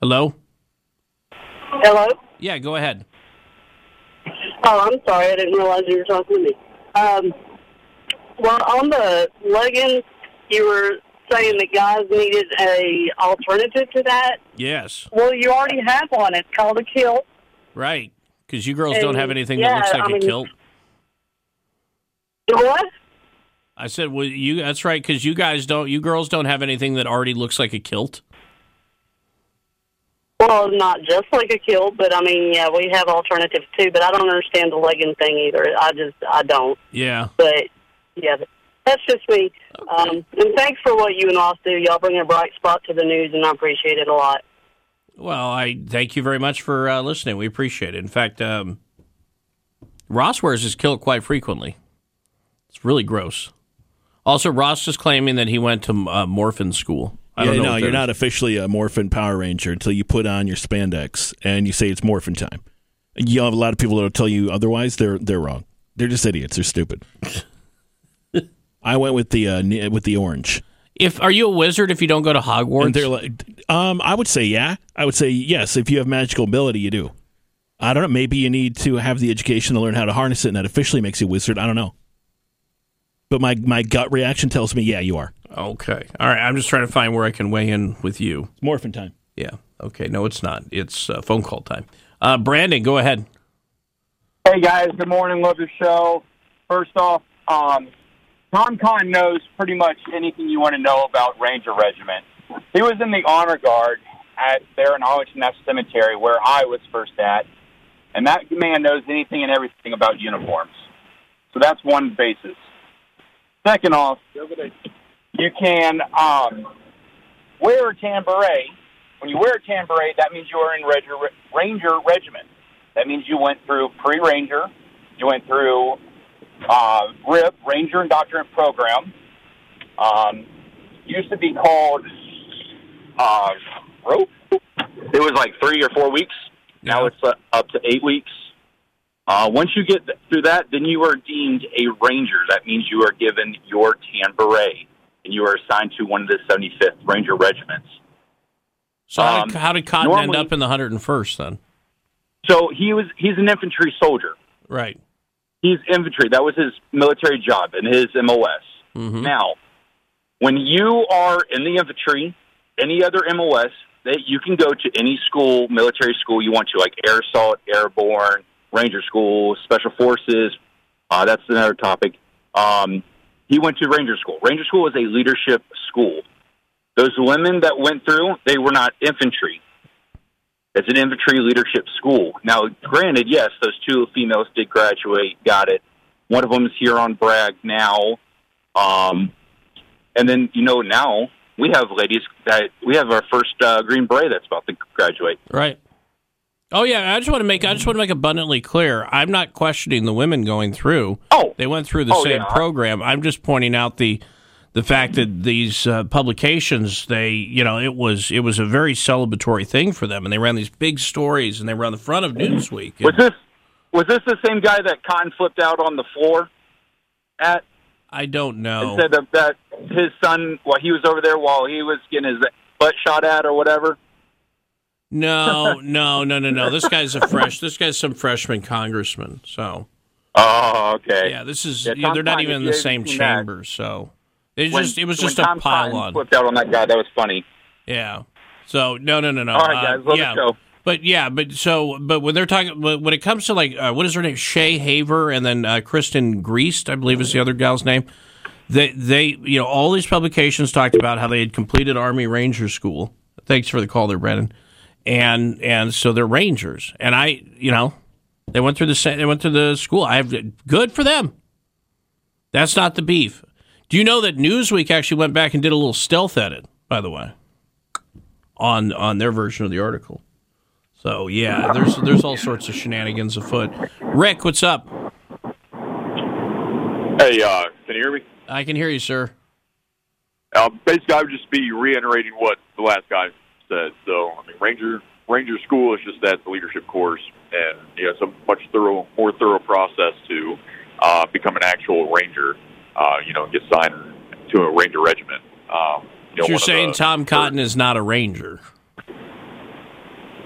Hello? Hello? Yeah, go ahead. Oh, I'm sorry. I didn't realize you were talking to me. Um, well, on the leggings, you were saying that guys needed a alternative to that. Yes. Well, you already have one. It's called a kilt. Right. Because you girls And, don't have anything yeah, that looks like I a mean- kilt. What? I said, well, you. That's right, because you guys don't. You girls don't have anything that already looks like a kilt. Well, not just like a kilt, but I mean, yeah, we have alternatives too. But I don't understand the legging thing either. I just, I don't. Yeah. But yeah, that's just me. Um, and thanks for what you and Ross do. Y'all bring a bright spot to the news, and I appreciate it a lot. Well, I thank you very much for uh, listening. We appreciate it. In fact, um, Ross wears his kilt quite frequently. It's really gross. Also, Ross is claiming that he went to uh, Morphin School. I don't yeah, know no, you're that not officially a Morphin Power Ranger until you put on your spandex and you say it's Morphin time. You have a lot of people that'll tell you otherwise. They're they're wrong. They're just idiots. They're stupid. I went with the uh, with the orange. If are you a wizard if you don't go to Hogwarts? And they're like, um, I would say yeah. I would say yes. If you have magical ability, you do. I don't know. Maybe you need to have the education to learn how to harness it, and that officially makes you a wizard. I don't know. But my my gut reaction tells me, yeah, you are. Okay. All right. I'm just trying to find where I can weigh in with you. It's morphin time. Yeah. Okay. No, it's not. It's uh, phone call time. Uh, Brandon, go ahead. Hey guys, good morning. Love your show. First off, um, Tom Kahn knows pretty much anything you want to know about Ranger Regiment. He was in the honor guard at there in Arlington F Cemetery, where I was first at, and that man knows anything and everything about uniforms. So that's one basis. Second off, you can um, wear a beret. When you wear a beret, that means you are in Ranger, Ranger Regiment. That means you went through pre-Ranger, you went through uh, RIP, Ranger Indoctrinate Program. Um, used to be called uh, rope. It was like three or four weeks. Now it's uh, up to eight weeks. Uh, once you get through that, then you are deemed a ranger. That means you are given your beret, and you are assigned to one of the 75th Ranger regiments. So how, Um, did, how did Cotton end up in the 101st then? So he was he's an infantry soldier. Right. He's infantry. That was his military job and his MOS. Mm-hmm. Now, when you are in the infantry, any other MOS, that you can go to any school, military school you want to, like Air Assault, Airborne, Ranger School, Special Forces. Uh, that's another topic. Um, he went to Ranger School. Ranger School is a leadership school. Those women that went through, they were not infantry. It's an infantry leadership school. Now, granted, yes, those two females did graduate, got it. One of them is here on Bragg now. Um, and then, you know, now we have ladies that we have our first uh, Green Beret that's about to graduate. Right. Oh yeah, I just want to make I just want to make abundantly clear. I'm not questioning the women going through. Oh, they went through the Oh, same yeah. program. I'm just pointing out the the fact that these uh, publications they you know it was it was a very celebratory thing for them, and they ran these big stories, and they were on the front of Newsweek. Was this was this the same guy that Cotton flipped out on the floor at I don't know. and said that, that his son, while he was over there, while he was getting his butt shot at or whatever? No, no, no, no, no. This guy's a fresh. This guy's some freshman congressman. So Oh, okay. yeah, this is Yeah, Tom they're not even in the same haven't that- chamber. So it When- just it was just a Tom pile on. Flipped out on that guy. That was funny. Yeah. So no, no, no, no. All right, Uh, guys, us yeah. go. But yeah, but so, but when they're talking, when it comes to like, uh, what is her name? Shaye Haver, and then uh, Kristen Griest I believe is the other gal's name. They, they, you know, all these publications talked about how they had completed Army Ranger School. Thanks for the call there, Brennan. And and so they're Rangers, and I, you know, they went through the sa- they went through the school. I have good for them. That's not the beef. Do you know that Newsweek actually went back and did a little stealth edit, by the way, on on their version of the article? So yeah, there's there's all sorts of shenanigans afoot. Rick, what's up? Hey, uh, can you hear me? I can hear you, sir. Uh, basically, I would just be reiterating what the last guy said. So, I mean, Ranger Ranger School is just that the leadership course, and you know, it's a much thorough, more thorough process to uh, become an actual Ranger. Uh, you know, get signed to a Ranger regiment. Um, you know, one saying the- Tom Cotton is not a ranger?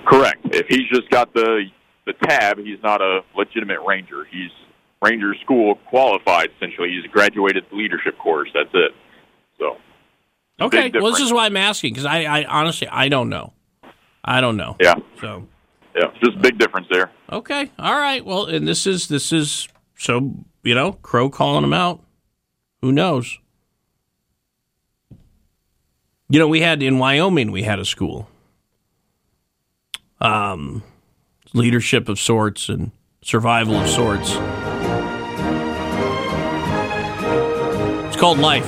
correct? If he's just got the the tab, he's not a legitimate Ranger. He's Ranger School qualified. Essentially, he's graduated the leadership course. That's it. Okay, well this is why I'm asking because I, I honestly I don't know. I don't know. Yeah. So Yeah, just big difference there. okay, all right. Well, and this is this is so you know Crow calling him out. Who knows? You know, we had in Wyoming we had a school, um, leadership of sorts and survival of sorts. It's called life,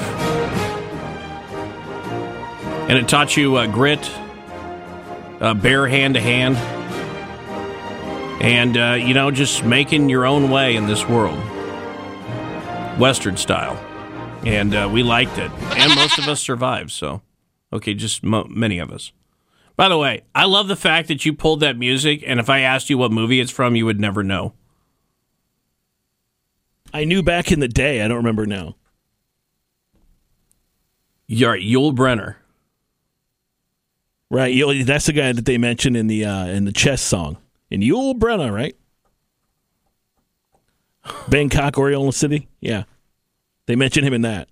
and it taught you uh, grit, uh, bare hand to hand, and uh, you know just making your own way in this world, Western style. and uh, we liked it, and most of us survived. So, okay, just mo- many of us. By the way, I love the fact that you pulled that music, and if I asked you what movie it's from, you would never know. I knew back in the day. I don't remember now. You're Yul Brynner. Right, Yul- that's the guy that they mentioned in the uh, in the chess song. In Yul Brynner, right? Bangkok, Oriole City. Yeah, they mentioned him in that.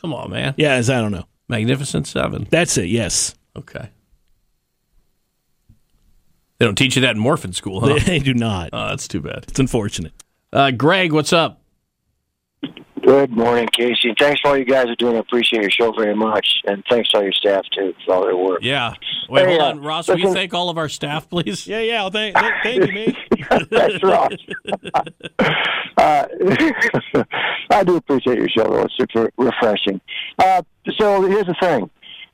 Come on, man. Yeah, as I don't know. Magnificent Seven. That's it. Yes. Okay. They don't teach you that in Morphin School, huh? They do not. Oh, that's too bad. It's unfortunate. Uh, Greg, what's up? Good morning, Casey. Thanks for all you guys are doing. I appreciate your show very much, and thanks to all your staff too for all their work. Yeah. Wait, Hey, hold uh, on, Ross. Will you thank all of our staff, please? Yeah, yeah. I'll thank, thank, thank you, mate. That's Ross. uh, I do appreciate your show. though. It's super refreshing. Uh, so here's the thing: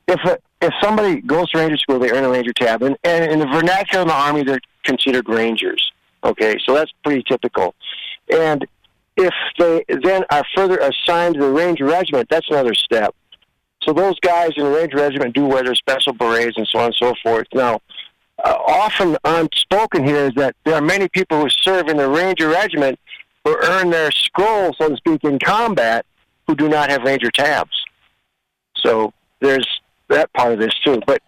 if a, if somebody goes to Ranger School, they earn a Ranger tab, and, and in the vernacular in the Army, they're considered Rangers. Okay, so that's pretty typical. And if they then are further assigned to the Ranger Regiment, that's another step. So those guys in the Ranger Regiment do wear their special berets and so on and so forth. Now, uh, often unspoken here is that there are many people who serve in the Ranger Regiment who earn their scroll, so to speak, in combat who do not have Ranger tabs. So there's that part of this too. But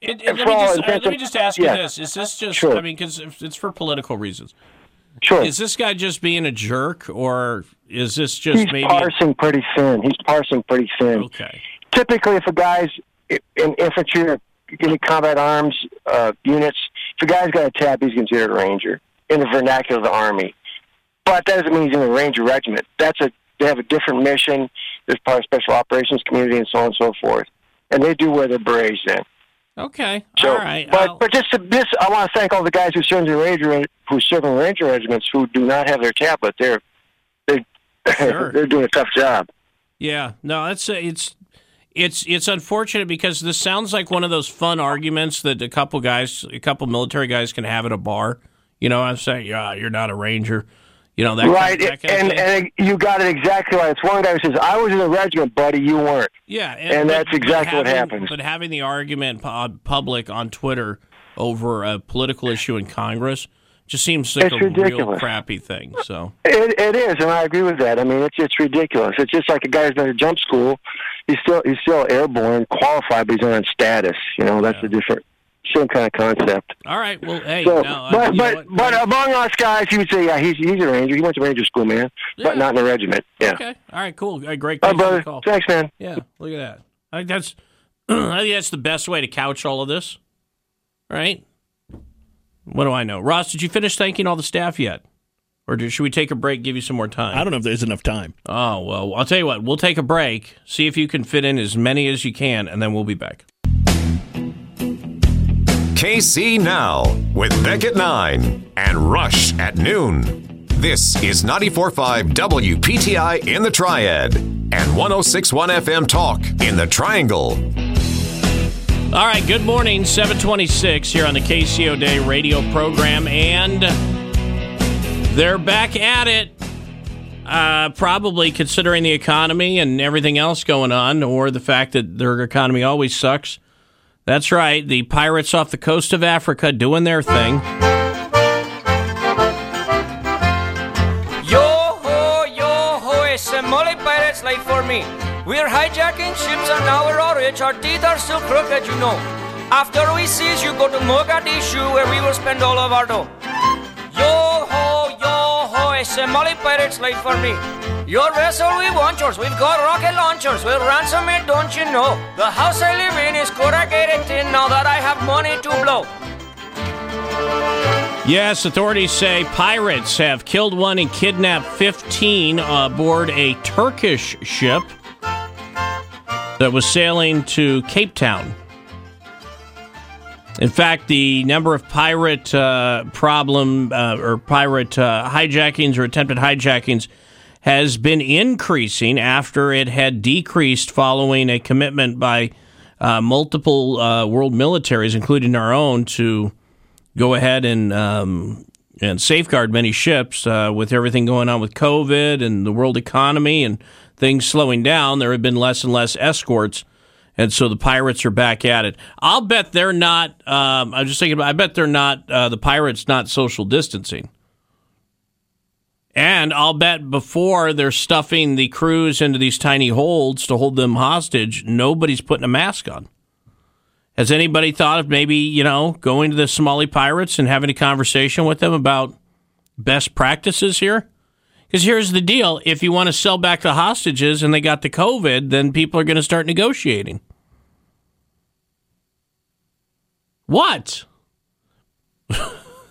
It, it- let, me just, uh, let me just ask you yeah. this: Is this just? Sure. I mean, because it's for political reasons. Sure. Is this guy just being a jerk, or is this just he's maybe? parsing pretty thin. He's parsing pretty thin. Okay. Typically, if a guy's in infantry or any combat arms uh, units, if a guy's got a tab, he's considered a ranger in the vernacular of the army. But that doesn't mean he's in the ranger regiment. That's a they have a different mission. There's part of special operations community and so on and so forth. And they do wear their berets then. Okay. So, all right. but but just to, this, I want to thank all the guys who serve in the ranger who serve in ranger regiments who do not have their tablet. They're they Sure. they're doing a tough job. Yeah, no, it's it's it's it's unfortunate because this sounds like one of those fun arguments that a couple guys, a couple military guys, can have at a bar. You know, I'm saying, yeah, you're not a ranger. You know that right, Kind of, that kind and and you got it exactly right. It's one guy who says, "I was in the regiment, buddy. You weren't." yeah, and but- that's exactly what happens. But having the argument uh, public on Twitter over a political issue in Congress just seems like It's a real crappy thing. So It, it is, and I agree with that. I mean, it's it's ridiculous. It's just like a guy who's been to jump school. He's still he's still airborne, qualified, but he's on status. You know, that's a different, same kind of concept. all right, well, hey, So, no, uh, but you know but what? but among us guys, you would say, yeah, he's he's a ranger. He went to ranger school, man, but not in the regiment. Yeah. Okay. All right. Cool. Great. All Thanks right, for the brother. call. Thanks, man. Yeah. Look at that. I think that's. I think that's the best way to couch all of this. Right. What do I know, Ross? Did you finish thanking all the staff yet, or do, should we take a break? Give you some more time. I don't know if there's enough time. Oh well, I'll tell you what. We'll take a break. See if you can fit in as many as you can, and then we'll be back. KC Now with Beck at 9 and Rush at noon. This is 94.5 WPTI in the Triad and 1061 FM Talk in the Triangle. All right. Good morning. Seven twenty-six here on the Casey O'Day radio program, and they're back at it. Uh, probably considering the economy and everything else going on, or the fact that their economy always sucks. That's right. The pirates off the coast of Africa doing their thing. Yo ho, yo ho, it's Somali Pirates like for me. We're hijacking ships we're all rich. Our teeth are still crooked, you know. After we seize you, go to Mogadishu where we will spend all of our dough. Yo ho, yo ho, it's Somali Pirates life for me. Your vessel, we want yours. We've got rocket launchers. We'll ransom it, don't you know? The house I live in is corrugated tin now that I have money to blow. Yes, authorities say pirates have killed one and kidnapped 15 aboard a Turkish ship that was sailing to Cape Town. In fact, the number of pirate uh, problem uh, or pirate uh, hijackings or attempted hijackings has been increasing after it had decreased following a commitment by uh, multiple uh, world militaries, including our own, to go ahead and um, and safeguard many ships uh, with everything going on with COVID and the world economy and things slowing down, there have been less and less escorts. And so the pirates are back at it. I'll bet they're not. Um, I'm just thinking. About, I bet they're not. Uh, the pirates not social distancing. And I'll bet before they're stuffing the crews into these tiny holds to hold them hostage, nobody's putting a mask on. Has anybody thought of maybe, you know, going to the Somali pirates and having a conversation with them about best practices here? Because here's the deal if you want to sell back the hostages and they got the COVID, then people are going to start negotiating. What?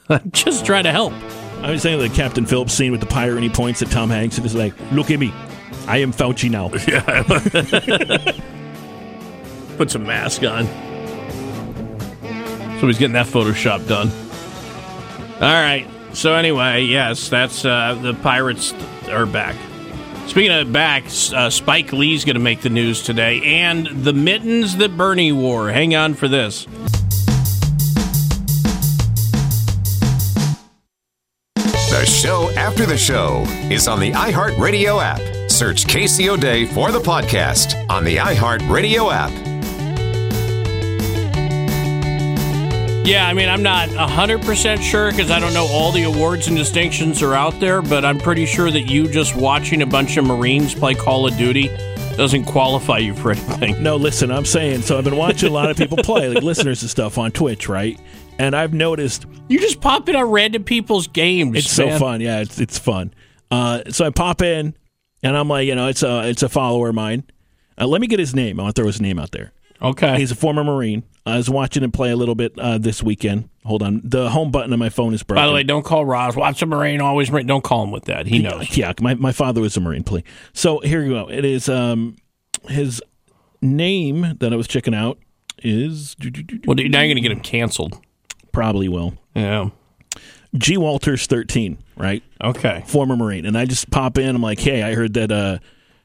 I'm Just trying to help. I was saying the Captain Phillips scene with the pirate and he points at Tom Hanks and is like, look at me. I am Fauci now. Yeah. Put some mask on. Somebody's getting that Photoshop done. All right. So anyway, yes, that's uh, the Pirates are back. Speaking of back, uh, Spike Lee's going to make the news today, and the mittens that Bernie wore. Hang on for this. Show after the show is on the iHeartRadio app. Search Casey O'Day for the podcast on the iHeartRadio app. Yeah, I mean, I'm not 100% sure because I don't know all the awards and distinctions are out there, but I'm pretty sure that you just watching a bunch of Marines play Call of Duty doesn't qualify you for anything. No, listen, I'm saying, so I've been watching a lot of people play, like listeners and stuff on Twitch, right? And I've noticed. You just pop in on random people's games. It's man. so fun. Yeah, it's, it's fun. Uh, so I pop in, and I'm like, you know, it's a, it's a follower of mine. Uh, let me get his name. I want to throw his name out there. Okay. He's a former Marine. I was watching him play a little bit uh, this weekend. Hold on. The home button on my phone is broken. By the way, don't call Ross. Watch a Marine, always Marine. Don't call him with that. He knows. Yeah, my, my father was a Marine, please. So here you go. It is um, his name that I was checking out is. Well, now you're going to get him canceled. Probably will. Yeah. G. Walters, 13, right? Okay. Former Marine. And I just pop in. I'm like, hey, I heard that. Uh,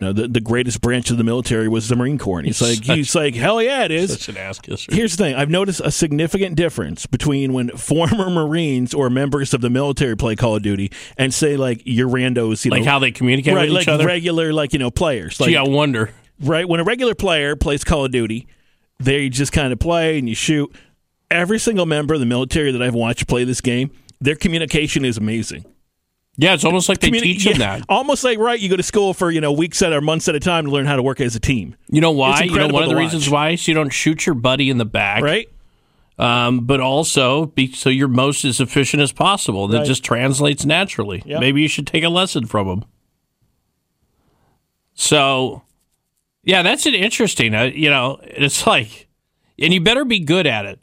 Know, the, the greatest branch of the military was the Marine Corps. And he's like, Such- he's like, hell yeah, it is. Such an ass kisser. Here's the thing: I've noticed a significant difference between when former Marines or members of the military play Call of Duty and say like your randos, you Like know, how they communicate right, with like each other? regular, like you know, players. Like, Gee, I wonder. right when a regular player plays Call of Duty, they just kind of play and you shoot. Every single member of the military that I've watched play this game, their communication is amazing. Yeah, it's almost like they Communi- teach them yeah, that. Almost like right, you go to school for you know weeks at or months at a time to learn how to work as a team. You know why? You know one of the to reasons watch. why so you don't shoot your buddy in the back, right? Um, but also be, so you're most as efficient as possible. That Right. just translates naturally. Yep. Maybe you should take a lesson from them. So, yeah, that's an interesting. Uh, you know, it's like, and you better be good at it,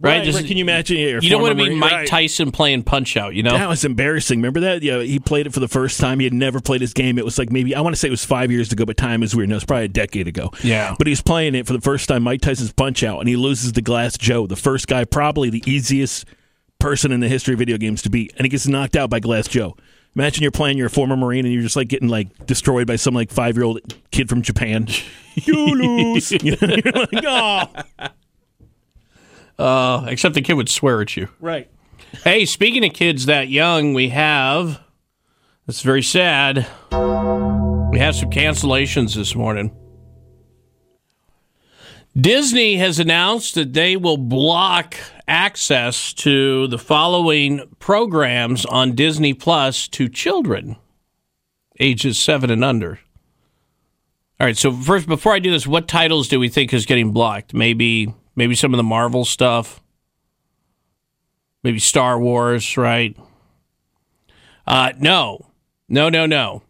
right? Right, Just-. Can you imagine? Yeah, you don't want to be Mike right. Tyson playing Punch Out. You know, That was embarrassing. Remember that? Yeah, he played it for the first time. He had never played his game. It was like maybe I want to say it was five years ago, but time is weird. No, it's probably a decade ago. Yeah. But he's playing it for the first time. Mike Tyson's Punch Out, and he loses to Glass Joe, the first guy, probably the easiest person in the history of video games to beat, and he gets knocked out by Glass Joe. Imagine you're playing, you're a former Marine, and you're just like getting like destroyed by some like five year old kid from Japan. you lose. You know, you're like, oh. Uh, except the kid would swear at you. Right. Hey, speaking of kids that young, we have. It's very sad. We have some cancellations this morning. Disney has announced that they will block access to the following programs on Disney Plus to children ages seven and under. All right, so first, before I do this, what titles do we think is getting blocked? Maybe, maybe some of the Marvel stuff. Maybe Star Wars, right? Uh, no, no, no, no.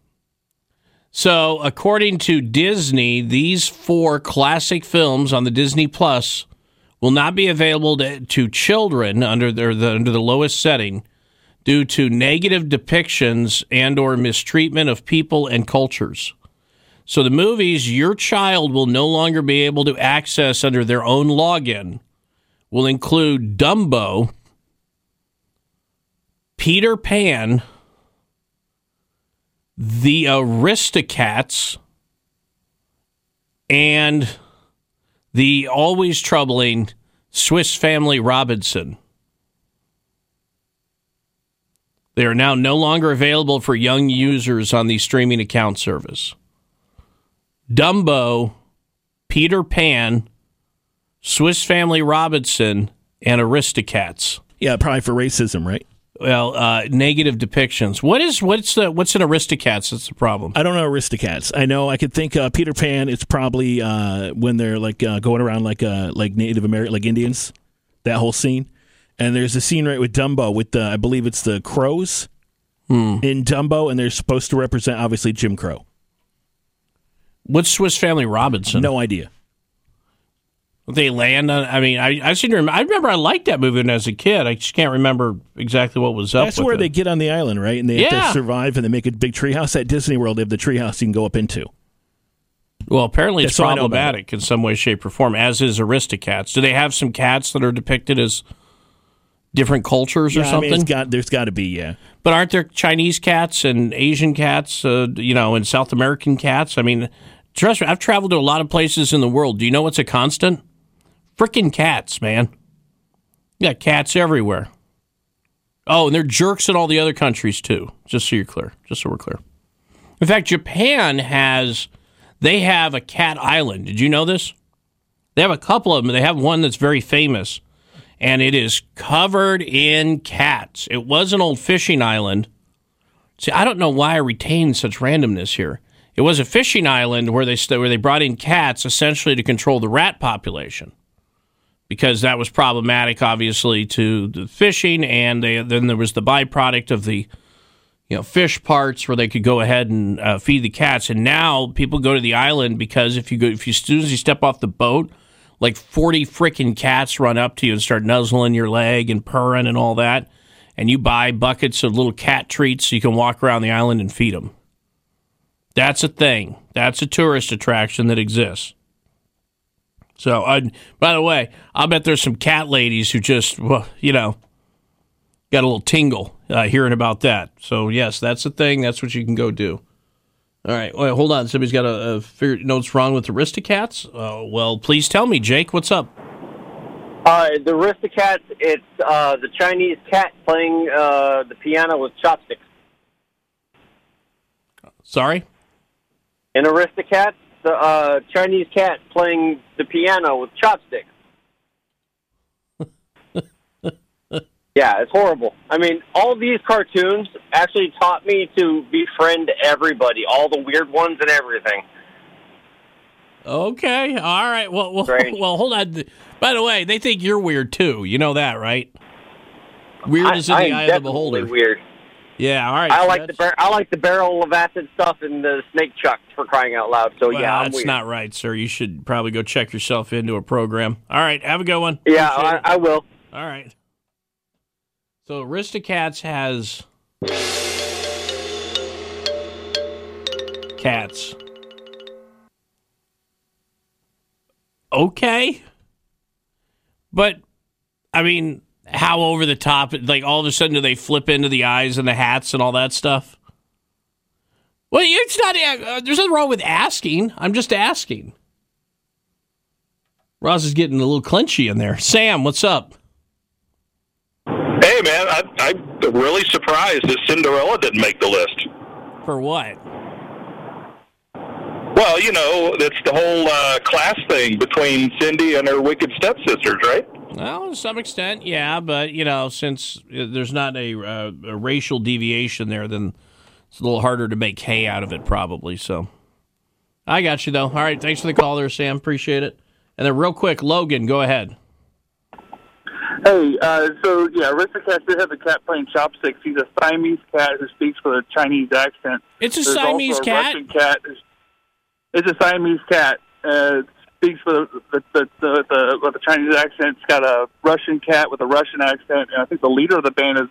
So, according to Disney, these four classic films on the Disney Plus will not be available to, to children under their, the under the lowest setting due to negative depictions and or mistreatment of people and cultures. So the movies your child will no longer be able to access under their own login will include Dumbo, Peter Pan, the Aristocats, and the always troubling Swiss Family Robinson. They are now no longer available for young users on the streaming account service. Dumbo, Peter Pan, Swiss Family Robinson, and Aristocats. Yeah, probably for racism, right? Well, uh, negative depictions. What is what's the what's an Aristocats? That's the problem. I don't know Aristocats. I know I could think uh, Peter Pan. It's probably uh, when they're like uh, going around like uh, like Native American like Indians. That whole scene. And there's a scene right with Dumbo with the I believe it's the crows Hmm. in Dumbo, and they're supposed to represent obviously Jim Crow. What's Swiss Family Robinson? No idea. They land on. I mean, I I seem to remember. I remember I liked that movie when I was a kid. I just can't remember exactly what was up. That's where it. they get on the island, right? And they have to survive, and they make a big treehouse at Disney World. They have the treehouse you can go up into. Well, apparently it's That's all I know problematic in some way, shape, or form. As is Aristocats. Do they have some cats that are depicted as different cultures or Yeah, I something? mean, it's got there's got to be yeah. But aren't there Chinese cats and Asian cats, uh, you know, and South American cats? I mean, trust me, I've traveled to a lot of places in the world. Do you know what's a constant? Freaking cats, man. Got cats everywhere. Oh, and they're jerks in all the other countries too. Just so you're clear. Just so we're clear. In fact, Japan has they have a cat island. Did you know this? They have a couple of them. They have one that's very famous, and it is covered in cats. It was an old fishing island. See, I don't know why I retain such randomness here. It was a fishing island where they where they brought in cats essentially to control the rat population because that was problematic, obviously, to the fishing, and they, then there was the byproduct of the you know fish parts where they could go ahead and uh, feed the cats. And now people go to the island because if you go, if you as soon as you step off the boat, like forty freaking cats run up to you and start nuzzling your leg and purring and all that, and you buy buckets of little cat treats so you can walk around the island and feed them. That's a thing. That's a tourist attraction that exists. So, uh, by the way, I bet there's some cat ladies who just, well, you know, got a little tingle uh, hearing about that. So, yes, that's a thing. That's what you can go do. All right. Wait, hold on. Somebody's got a, a figure, know what's wrong with Aristocats? Uh, well, please tell me, Jake. What's up? Uh, the Aristocats, it's uh, the Chinese cat playing uh, the piano with chopsticks. Sorry? In Aristocats, the uh, Chinese cat playing the piano with chopsticks. Yeah, it's horrible. I mean, all these cartoons actually taught me to befriend everybody, all the weird ones and everything. Okay. All right. Well, well, well, hold on. By the way, they think you're weird too. You know that, right? Weird is in the eye of the beholder. Weird. Yeah. All right. I so like the bar- I like the barrel of acid stuff and the snake chucks for crying out loud. So Well, yeah, I'm that's weird. not right, sir. You should probably go check yourself into a program. All right, have a good one. Yeah, I. I will. All right. So Aristocats has cats. Okay. But I mean, how over the top like all of a sudden do they flip into the eyes and the hats and all that stuff? Well, it's not uh, there's nothing wrong with asking. I'm just asking. Ross is getting a little clenchy in there. Sam, what's up? Hey, man, I, I'm really surprised that Cinderella didn't make the list. For what? Well, you know, it's the whole uh, class thing between Cindy and her wicked stepsisters, right? Well, to some extent, yeah, but you know, since uh, there's not a, uh, a racial deviation there, then it's a little harder to make hay out of it, probably. So, I got you though. All right, thanks for the call there, Sam. Appreciate it. And then, real quick, Logan, go ahead. Hey, uh, so yeah, Aristocats did have a cat playing chopsticks. He's a Siamese cat who speaks with a Chinese accent. It's a There's Siamese a cat? Russian cat. It's a Siamese cat. Uh, speaks with the the, the, the with a Chinese accent. It's got a Russian cat with a Russian accent, and I think the leader of the band is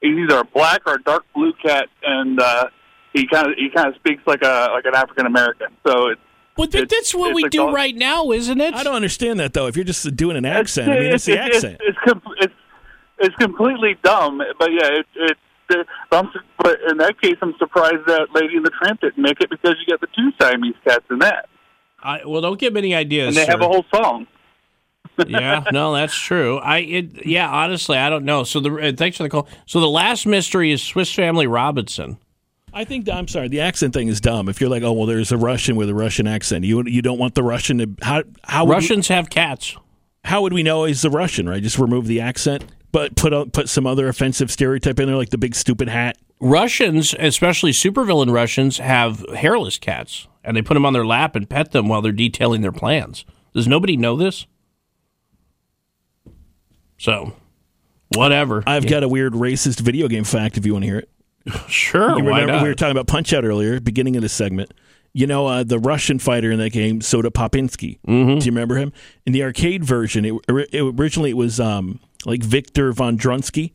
he's either a black or a dark blue cat, and uh, he kind of he kind of speaks like a like an African American. So it's But th- that's what we like do right now, isn't it? I don't understand that though. If you're just doing an accent, I mean, it's the it's, accent. It's it's, com- it's it's completely dumb, but yeah, it, it, it but, I'm, but in that case, I'm surprised that Lady and the Tramp didn't make it because you got the two Siamese cats in that, I, well, don't give me any ideas. and they have a whole song. yeah, no, that's true. I it yeah, honestly, I don't know. So the uh, thanks for the call. So the last mystery is Swiss Family Robinson. I think I'm sorry. The accent thing is dumb. If you're like, oh well, there's a Russian with a Russian accent, you you don't want the Russian to how how would Russians have cats. how would we know he's the Russian? Right? Just remove the accent, but put a, put some other offensive stereotype in there, like the big stupid hat. Russians, especially supervillain Russians, have hairless cats, and they put them on their lap and pet them while they're detailing their plans. Does nobody know this? So, whatever. I've got a weird racist video game fact if you want to hear it. Sure, You remember we were talking about Punch Out earlier, beginning of the segment. You know uh, the Russian fighter in that game, Soda Popinski. Mm-hmm. Do you remember him? In the arcade version, it, it originally it was um, like Victor von Drunsky,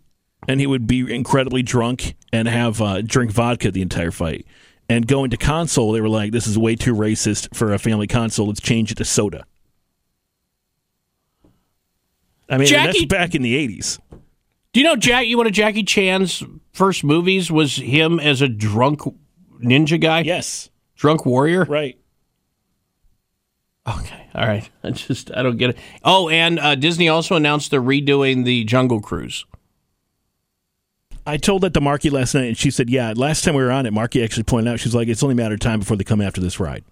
and he would be incredibly drunk and have uh, drink vodka the entire fight. And going to console, they were like, "This is way too racist for a family console. Let's change it to soda." I mean, Jackie- that's back in the '80s. Do you know Jack? You one of Jackie Chan's first movies was him as a drunk ninja guy. Yes, drunk warrior. Right. Okay. All right. I just I don't get it. Oh, and uh, Disney also announced they're redoing the Jungle Cruise. I told that to Marky last night, and she said, "Yeah." Last time we were on it, Marky actually pointed out she's like, "It's only a matter of time before they come after this ride."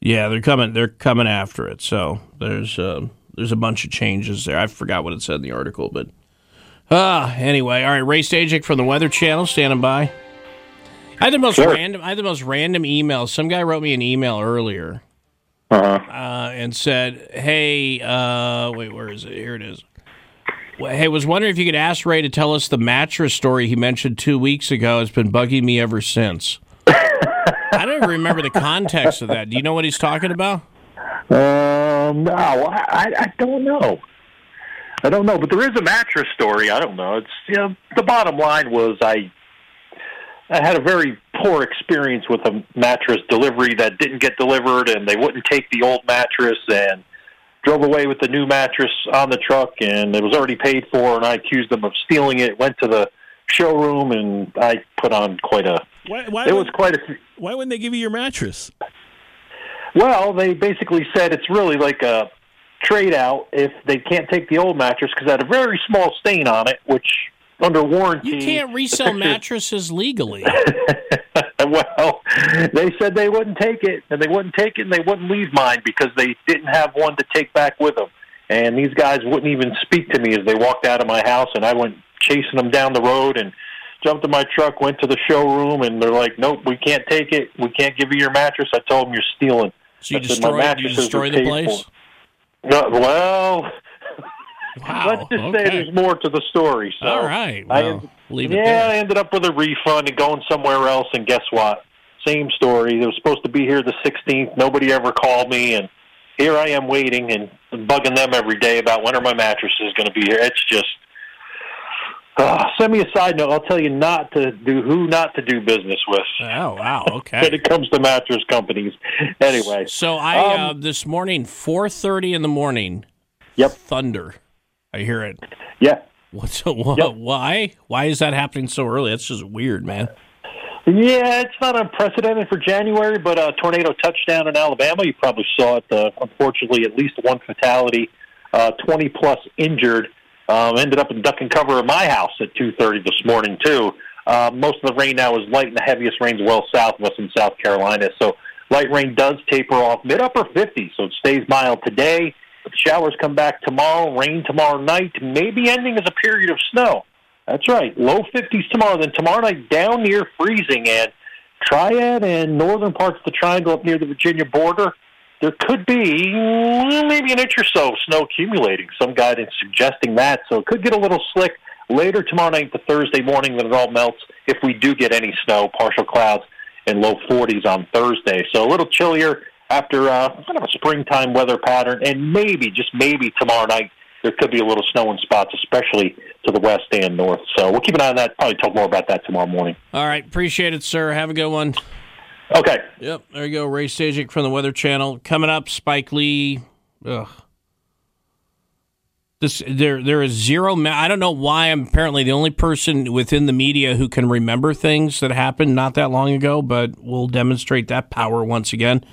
Yeah, they're coming. They're coming after it. So there's um, there's a bunch of changes there. I forgot what it said in the article, but ah, anyway. All right, Ray Stajic from the Weather Channel standing by. I had the most random. I had the most random email. Some guy wrote me an email earlier uh-huh. uh, and said, "Hey, uh, wait, where is it? Here it is." Hey, was wondering if you could ask Ray to tell us the mattress story he mentioned two weeks ago. It's been bugging me ever since. I don't even remember the context of that. Do you know what he's talking about? Um, no, I, I don't know. I don't know, but there is a mattress story. I don't know. It's you know, the bottom line was I I had a very poor experience with a mattress delivery that didn't get delivered, and they wouldn't take the old mattress and drove away with the new mattress on the truck, and it was already paid for, and I accused them of stealing it. Went to the showroom, and I put on quite a. Why? Why? It was quite a. Why wouldn't they give you your mattress? Well, they basically said it's really like a trade out if they can't take the old mattress because it had a very small stain on it, which under warranty You can't resell mattresses legally. well, they said they wouldn't take it, and they wouldn't take it, and they wouldn't leave mine because they didn't have one to take back with them. And these guys wouldn't even speak to me as they walked out of my house, and I went chasing them down the road and jumped in my truck, went to the showroom, and they're like, "Nope, we can't take it. We can't give you your mattress." I told them you're stealing. So you I said, "My destroy, you destroy the place? for." No, well, Wow. let's just say there's more to the story. So All right. I Well, ended- leave it yeah, there. I ended up with a refund and going somewhere else. And guess what? Same story. They were supposed to be here the 16th. Nobody ever called me, and here I am waiting and bugging them every day about when are my mattresses going to be here. It's just. Uh, send me a side note. I'll tell you not to do who not to do business with. Oh wow! Okay. when it comes to mattress companies. Anyway, So I Um, uh, this morning, four thirty in the morning. Yep. Thunder. I hear it. Yeah. What's what, why? Why is that happening so early? That's just weird, man. Yeah, it's not unprecedented for January, but a tornado touchdown in Alabama. You probably saw it. Uh, unfortunately, at least one fatality, uh, 20 plus injured. Um, ended up in duck and cover at my house at 2:30 this morning too. Uh, most of the rain now is light, and the heaviest rain's well south of us in South Carolina. So light rain does taper off mid upper 50s, so it stays mild today. But showers come back tomorrow, rain tomorrow night, maybe ending as a period of snow. That's right, low 50s tomorrow. Then tomorrow night down near freezing, and Triad and northern parts of the Triangle up near the Virginia border there could be mm, maybe an inch or so of snow accumulating. Some guidance suggesting that. So it could get a little slick later tomorrow night to Thursday morning when it all melts. If we do get any snow, partial clouds and low 40s on Thursday. So a little chillier after uh, kind of a springtime weather pattern. And maybe, just maybe tomorrow night, there could be a little snow in spots, especially to the west and north. So we'll keep an eye on that. Probably talk more about that tomorrow morning. All right. Appreciate it, sir. Have a good one. Okay. Yep. There you go. Ray Stajic from the Weather Channel. Coming up, Spike Lee. Ugh. This there there is zero. I don't know why I'm apparently the only person within the media who can remember things that happened not that long ago, but we'll demonstrate that power once again.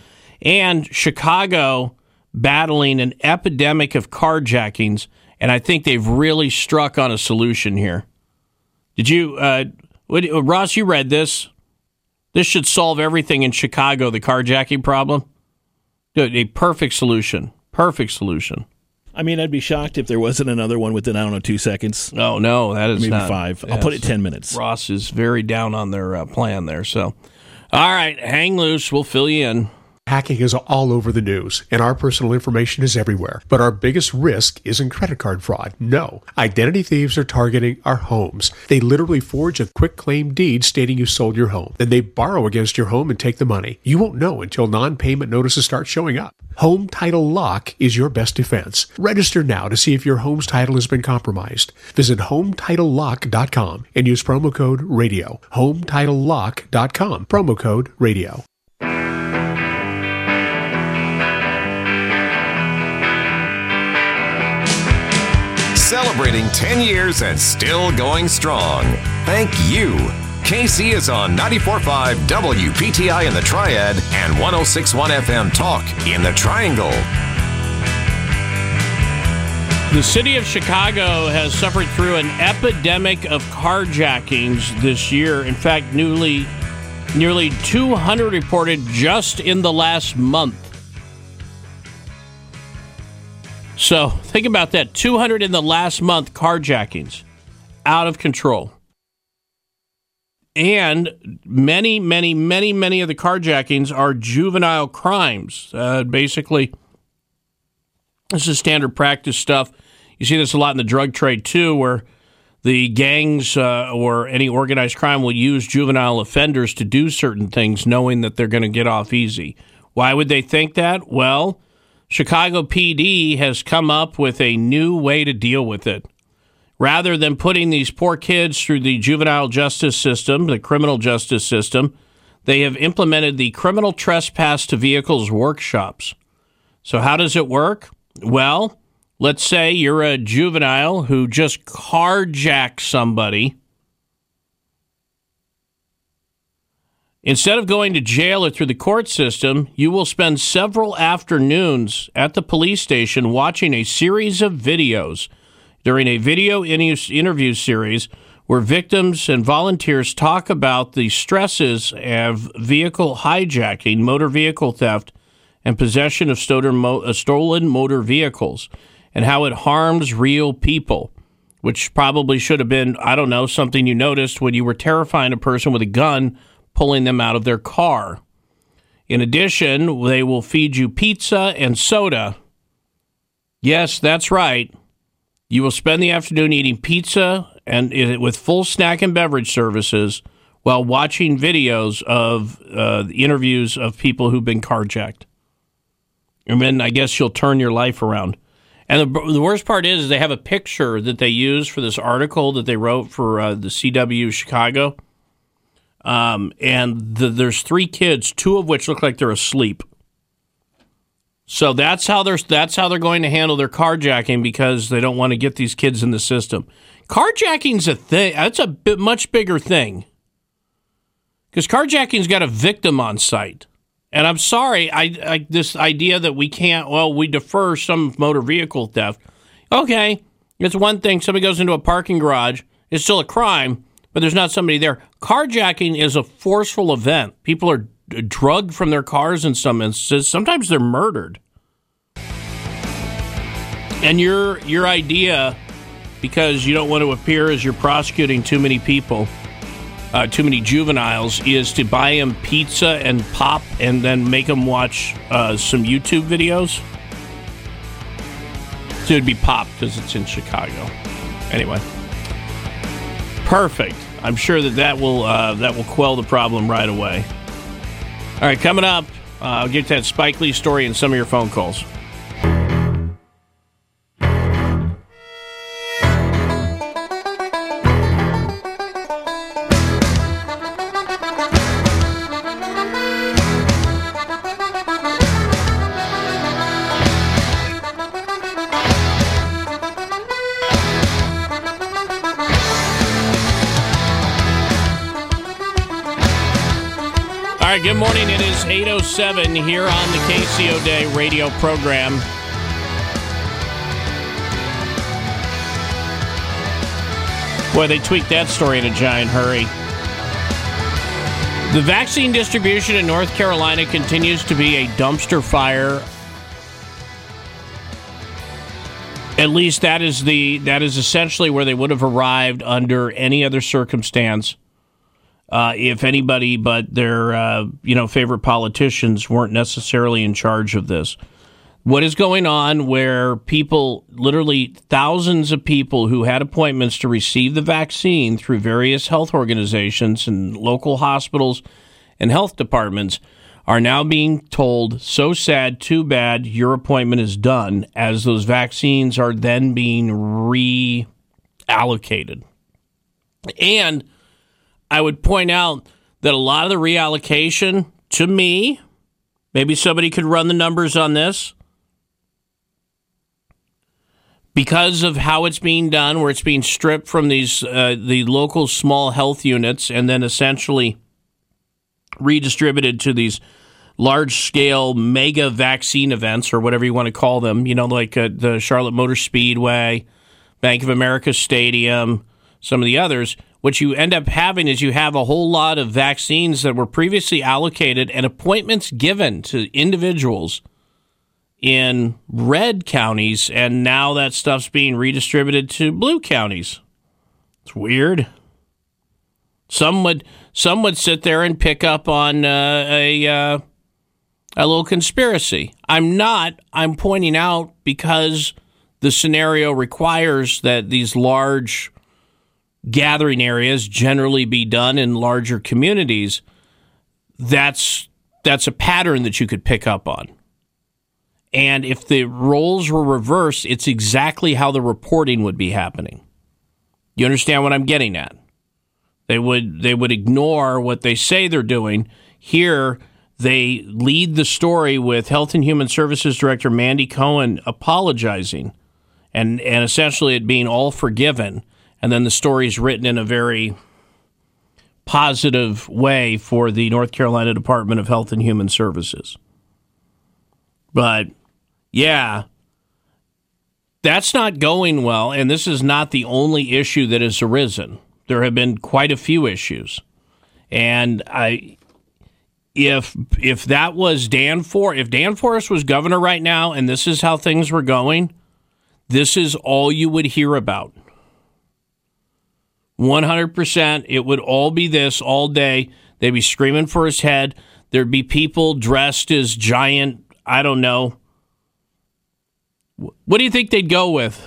And Chicago battling an epidemic of carjackings, and I think they've really struck on a solution here. Did you, uh, what, Ross? You read this? This should solve everything in Chicago, the carjacking problem. A perfect solution. Perfect solution. I mean, I'd be shocked if there wasn't another one within, I don't know, two seconds. Oh, no, that is Maybe not. five. I'll put it 10 minutes. Ross is very down on their uh, plan there. So, all right, hang loose. We'll fill you in. Hacking is all over the news, and our personal information is everywhere. But our biggest risk isn't credit card fraud. No. Identity thieves are targeting our homes. They literally forge a quitclaim deed stating you sold your home. Then they borrow against your home and take the money. You won't know until non payment notices start showing up. Home Title Lock is your best defense. Register now to see if your home's title has been compromised. Visit HometitleLock.com and use promo code RADIO. HometitleLock.com, promo code RADIO. Celebrating 10 years and still going strong. Thank you. Casey is on 94.5 WPTI in the Triad and 106.1 FM Talk in the Triangle. The city of Chicago has suffered through an epidemic of carjackings this year. In fact, newly, nearly 200 reported just in the last month. So think about that 200 in the last month carjackings. Out of control. And many, many, many, many of the carjackings are juvenile crimes. Uh, basically, this is standard practice stuff. You see this a lot in the drug trade too, where the gangs uh, or any organized crime will use juvenile offenders to do certain things, knowing that they're going to get off easy. Why would they think that? Well, Chicago PD has come up with a new way to deal with it. Rather than putting these poor kids through the juvenile justice system, the criminal justice system, they have implemented the criminal trespass to vehicles workshops. So, how does it work? Well, let's say you're a juvenile who just carjacked somebody. Instead of going to jail or through the court system, you will spend several afternoons at the police station watching a series of videos. During a video interview series where victims and volunteers talk about the stresses of vehicle hijacking, motor vehicle theft, and possession of uh, stolen motor vehicles and how it harms real people, which probably should have been, I don't know, something you noticed when you were terrifying a person with a gun pulling them out of their car. In addition, they will feed you pizza and soda. Yes, that's right. You will spend the afternoon eating pizza and with full snack and beverage services while watching videos of uh, interviews of people who've been carjacked. And then I guess you'll turn your life around. And the, the worst part is, they have a picture that they use for this article that they wrote for uh, the CW Chicago. Um, and the, there's three kids, two of which look like they're asleep. So that's how they're that's how they're going to handle their carjacking because they don't want to get these kids in the system. Carjacking's a thing. That's a bit, much bigger thing. because carjacking's got a victim on site. And I'm sorry, I, I this idea that we can't. Well, we defer some motor vehicle theft. Okay, it's one thing. Somebody goes into a parking garage. It's still a crime, but there's not somebody there. Carjacking is a forceful event. People are d- drugged from their cars in some instances. Sometimes they're murdered. And your your idea, because you don't want to appear as you're prosecuting too many people, uh, too many juveniles, is to buy them pizza and pop, and then make them watch uh, some YouTube videos. So it'd be pop because it's in Chicago. Anyway, perfect. I'm sure that that will uh, that will quell the problem right away. All right, coming up, uh, I'll get to that Spike Lee story and some of your phone calls. 7 here on the Casey O'Day radio program. Boy, they tweaked that story in a giant hurry. The vaccine distribution in North Carolina continues to be a dumpster fire. At least that is the that is essentially where they would have arrived under any other circumstance uh, if anybody but their uh, you know favorite politicians weren't necessarily in charge of this. What is going on where people, literally thousands of people who had appointments to receive the vaccine through various health organizations and local hospitals and health departments, are now being told, so sad, too bad, your appointment is done, as those vaccines are then being reallocated. And I would point out that a lot of the reallocation to me, maybe somebody could run the numbers on this, because of how it's being done, where it's being stripped from these uh, the local small health units and then essentially redistributed to these large scale mega vaccine events or whatever you want to call them. You know, like uh, the Charlotte Motor Speedway, Bank of America Stadium, some of the others. What you end up having is you have a whole lot of vaccines that were previously allocated and appointments given to individuals in red counties, and now that stuff's being redistributed to blue counties. It's weird. Some would some would sit there and pick up on uh, a uh, a little conspiracy. I'm not. I'm pointing out because the scenario requires that these large gathering areas generally be done in larger communities. That's that's a pattern that you could pick up on. And if the roles were reversed, it's exactly how the reporting would be happening. You understand what I'm getting at? They would they would ignore what they say they're doing. Here they lead the story with Health and Human Services Director Mandy Cohen apologizing and and essentially it being all forgiven. And then the story is written in a very positive way for the North Carolina Department of Health and Human Services. But yeah, that's not going well. And this is not the only issue that has arisen. There have been quite a few issues. And I, if if that was Dan For, if Dan Forest was governor right now, and this is how things were going, this is all you would hear about. One hundred percent, it would all be this all day. They'd be screaming for his head. There'd be people dressed as giant. I don't know. What do you think they'd go with?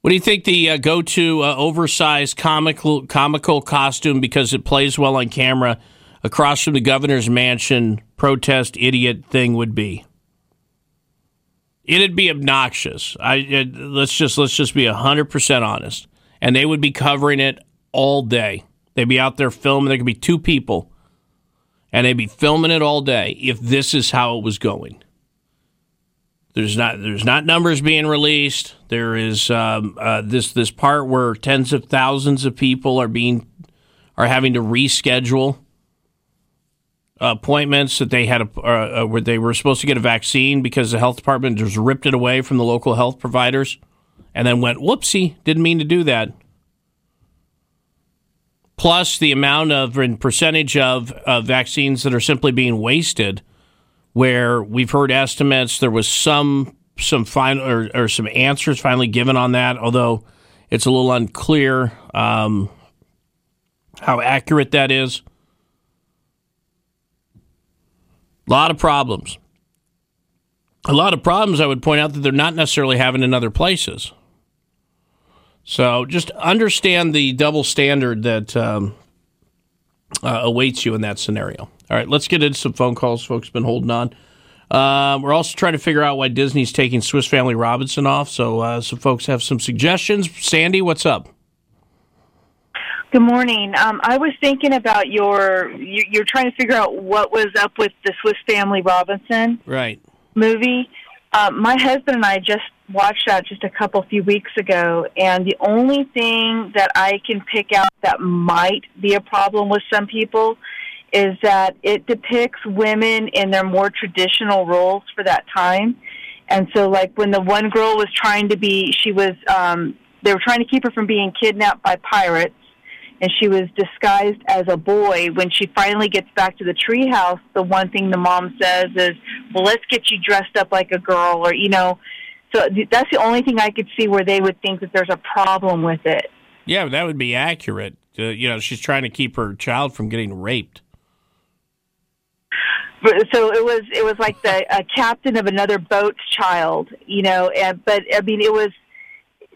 What do you think the uh, go-to uh, oversized comical comical costume because it plays well on camera across from the governor's mansion protest idiot thing would be? It'd be obnoxious. I it, let's just let's just be hundred percent honest, and they would be covering it all day. They'd be out there filming. There could be two people, and they'd be filming it all day if this is how it was going. There's not there's not numbers being released. There is um, uh, this this part where tens of thousands of people are being are having to reschedule appointments that they had a, uh, uh, where they were supposed to get a vaccine because the health department just ripped it away from the local health providers and then went whoopsie didn't mean to do that. Plus the amount of and percentage of uh, vaccines that are simply being wasted where we've heard estimates there was some some final or, or some answers finally given on that although it's a little unclear um, how accurate that is a lot of problems a lot of problems i would point out that they're not necessarily having in other places so just understand the double standard that um, uh, awaits you in that scenario. All right, let's get into some phone calls. Folks been holding on. Uh, we're also trying to figure out why Disney's taking Swiss Family Robinson off. So uh, some folks have some suggestions. Sandy, what's up? Good morning. Um, I was thinking about your you- you're trying to figure out what was up with the Swiss Family Robinson Right. movie. Um, my husband and I just watched that just a couple few weeks ago, and the only thing that I can pick out that might be a problem with some people is that it depicts women in their more traditional roles for that time. And so, like when the one girl was trying to be, she was, um, they were trying to keep her from being kidnapped by pirates, and she was disguised as a boy. When she finally gets back to the treehouse, the one thing the mom says is, "Well, let's get you dressed up like a girl," or you know. So that's the only thing I could see where they would think that there's a problem with it. Yeah, that would be accurate. Uh, you know, she's trying to keep her child from getting raped. But- So it was it was like the a captain of another boat's child, you know. And but I mean, it was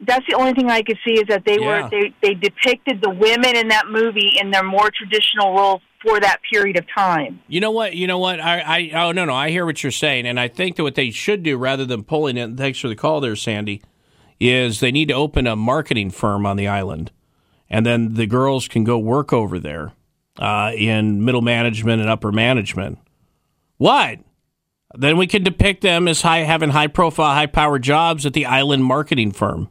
that's the only thing I could see is that they Yeah. were they they depicted the women in that movie in their more traditional roles for that period of time. You know what? You know what? I, I oh no no, I hear what you're saying, and I think that what they should do rather than pulling it. And thanks for the call, there, Sandy. Is they need to open a marketing firm on the island, and then the girls can go work over there uh, in middle management and upper management. What? Then we can depict them as high having high profile, high power jobs at the island marketing firm.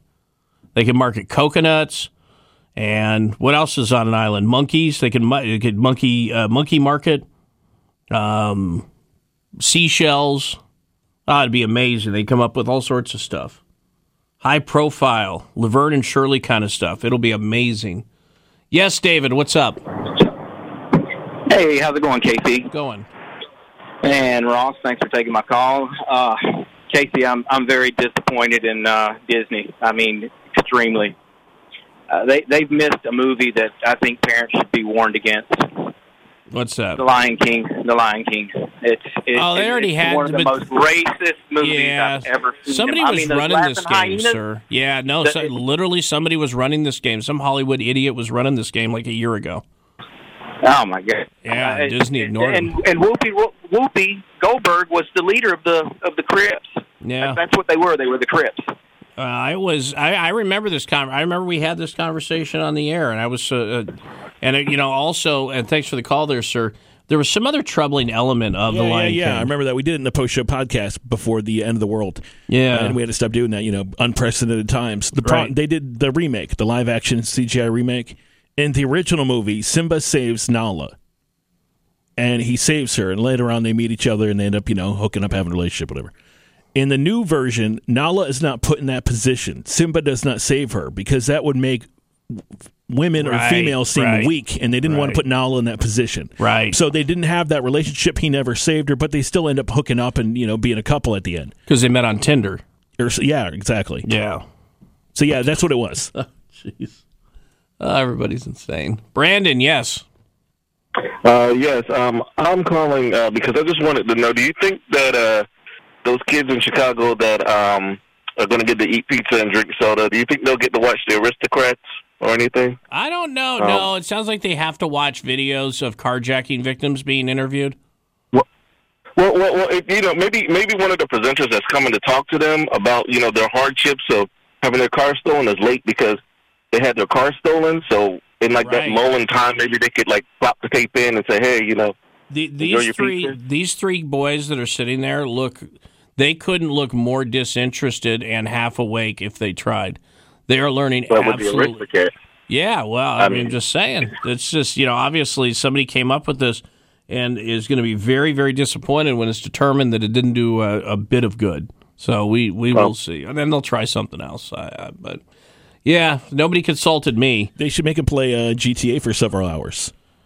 They can market coconuts. And what else is on an island? Monkeys. They can, they could monkey uh, monkey market, um, seashells. Ah, it'd be amazing. They come up with all sorts of stuff, high profile, Laverne and Shirley kind of stuff. It'll be amazing. Yes, David. What's up? Hey, how's it going, Casey? Going. And Ross, thanks for taking my call. Uh, Casey, I'm I'm very disappointed in uh, Disney. I mean, extremely. Uh, they they've missed a movie that I think parents should be warned against. What's that? The Lion King. The Lion King. It's, it's Oh, they already it's had one of the but- most racist movies Yeah, I've ever seen. somebody I was mean, running this game, hyenas, sir. Yeah, no, The- so, literally somebody was running this game. Some Hollywood idiot was running this game like a year ago. Oh my god! Yeah, Uh, Disney ignored and, him. And Whoopi Whoopi Goldberg was the leader of the of the Crips. Yeah. That's what they were. They were the Crips. Uh, I was. I, I remember this. Con- I remember we had this conversation on the air, and I was. Uh, uh, and uh, you know, also, and thanks for the call, there, sir. There was some other troubling element of yeah, the Lion yeah, yeah. King. I remember that we did it in the post show podcast before the end of the world. Yeah. and we had to stop doing that. You know, unprecedented times. The pro- Right. they did the remake, the live action CGI remake. In the original movie, Simba saves Nala, and he saves her, and later on they meet each other and they end up, you know, hooking up, having a relationship, whatever. In the new version, Nala is not put in that position. Simba does not save her because that would make women or females seem right, weak, and they didn't want to put Nala in that position. Right. So they didn't have that relationship. He never saved her, but they still end up hooking up and you know being a couple at the end. because they met on Tinder. Or, yeah, exactly. Yeah. So yeah, that's what it was. Jeez. Oh, everybody's insane. Brandon, yes. Uh, yes, um, I'm calling uh, because I just wanted to know: Do you think that uh, those kids in Chicago that um, are going to get to eat pizza and drink soda, do you think they'll get to watch the Aristocrats or anything? I don't know. Um, no, it sounds like they have to watch videos of carjacking victims being interviewed. Well, well, well it, you know, maybe maybe one of the presenters that's coming to talk to them about you know their hardships of having their car stolen is late because they had their car stolen. So in like that Right. lull in time, maybe they could like plop the tape in and say, hey, you know, The, these three, pizza. these three boys that are sitting there look. They couldn't look more disinterested and half awake if they tried. They are learning Well, with the absolutely. Yeah, well, I, mean, just saying. It's just, you know, obviously somebody came up with this and is going to be very, very disappointed when it's determined that it didn't do a, a bit of good. So we, we will see. And then they'll try something else. I, I, but yeah, nobody consulted me. They should make him play uh, GTA for several hours.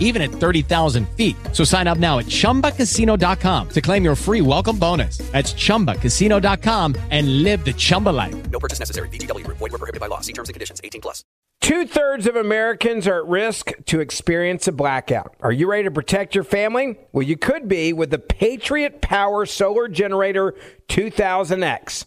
even at 30,000 feet. So sign up now at chumbacasino.com to claim your free welcome bonus. That's chumbacasino.com and live the Chumba life. No purchase necessary. VGW Group. Void were prohibited by law. See terms and conditions. 18 plus. Two thirds of Americans are at risk to experience a blackout. Are you ready to protect your family? Well, you could be with the Patriot Power Solar Generator 2000X.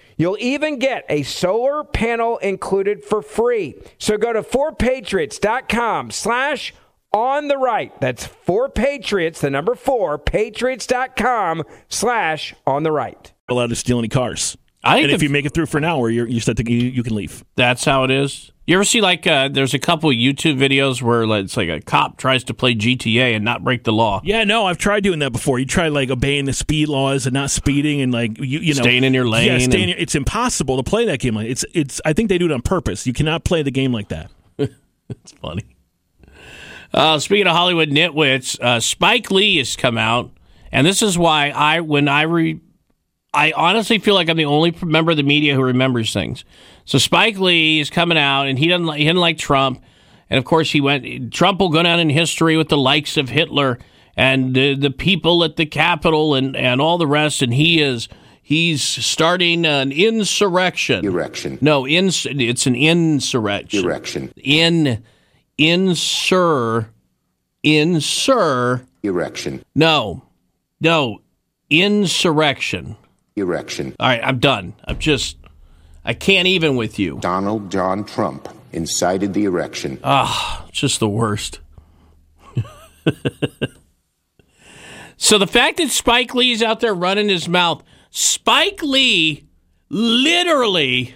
You'll even get a solar panel included for free. So go to 4patriots.com slash on the right. That's 4patriots, the number 4, patriots.com slash on the right. allowed to steal any cars. I think and if, you make it through for an hour, you're, you said that you, you can leave. That's how it is. You ever see like uh, there's a couple YouTube videos where like, it's like a cop tries to play GTA and not break the law. Yeah, no, I've tried doing that before. You try like obeying the speed laws and not speeding and like you, you know Staying in your lane Yeah, staying. and- it's impossible to play that game like it's it's. I think they do it on purpose. You cannot play the game like that. it's funny. Uh, speaking of Hollywood nitwits, uh, Spike Lee has come out, and this is why I when I re, I honestly feel like I'm the only member of the media who remembers things. So Spike Lee is coming out, and he doesn't like, he didn't like Trump, and of course he went. Trump will go down in history with the likes of Hitler and the the people at the Capitol and and all the rest, and he is. He's starting an insurrection. Erection. No, ins- it's an insurrection. Erection. In insur insur erection. No. No. Insurrection. Erection. All right, I'm done. I'm just I can't even with you. Donald John Trump incited the erection. Ah, it's just the worst. so the fact that Spike Lee's out there running his mouth, Spike Lee literally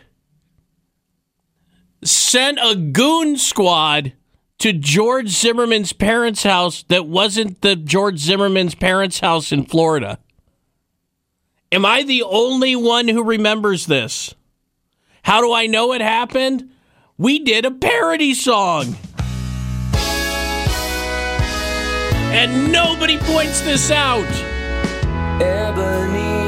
sent a goon squad to George Zimmerman's parents' house that wasn't the George Zimmerman's parents' house in Florida. Am I the only one who remembers this? How do I know it happened? We did a parody song. And nobody points this out. Ebony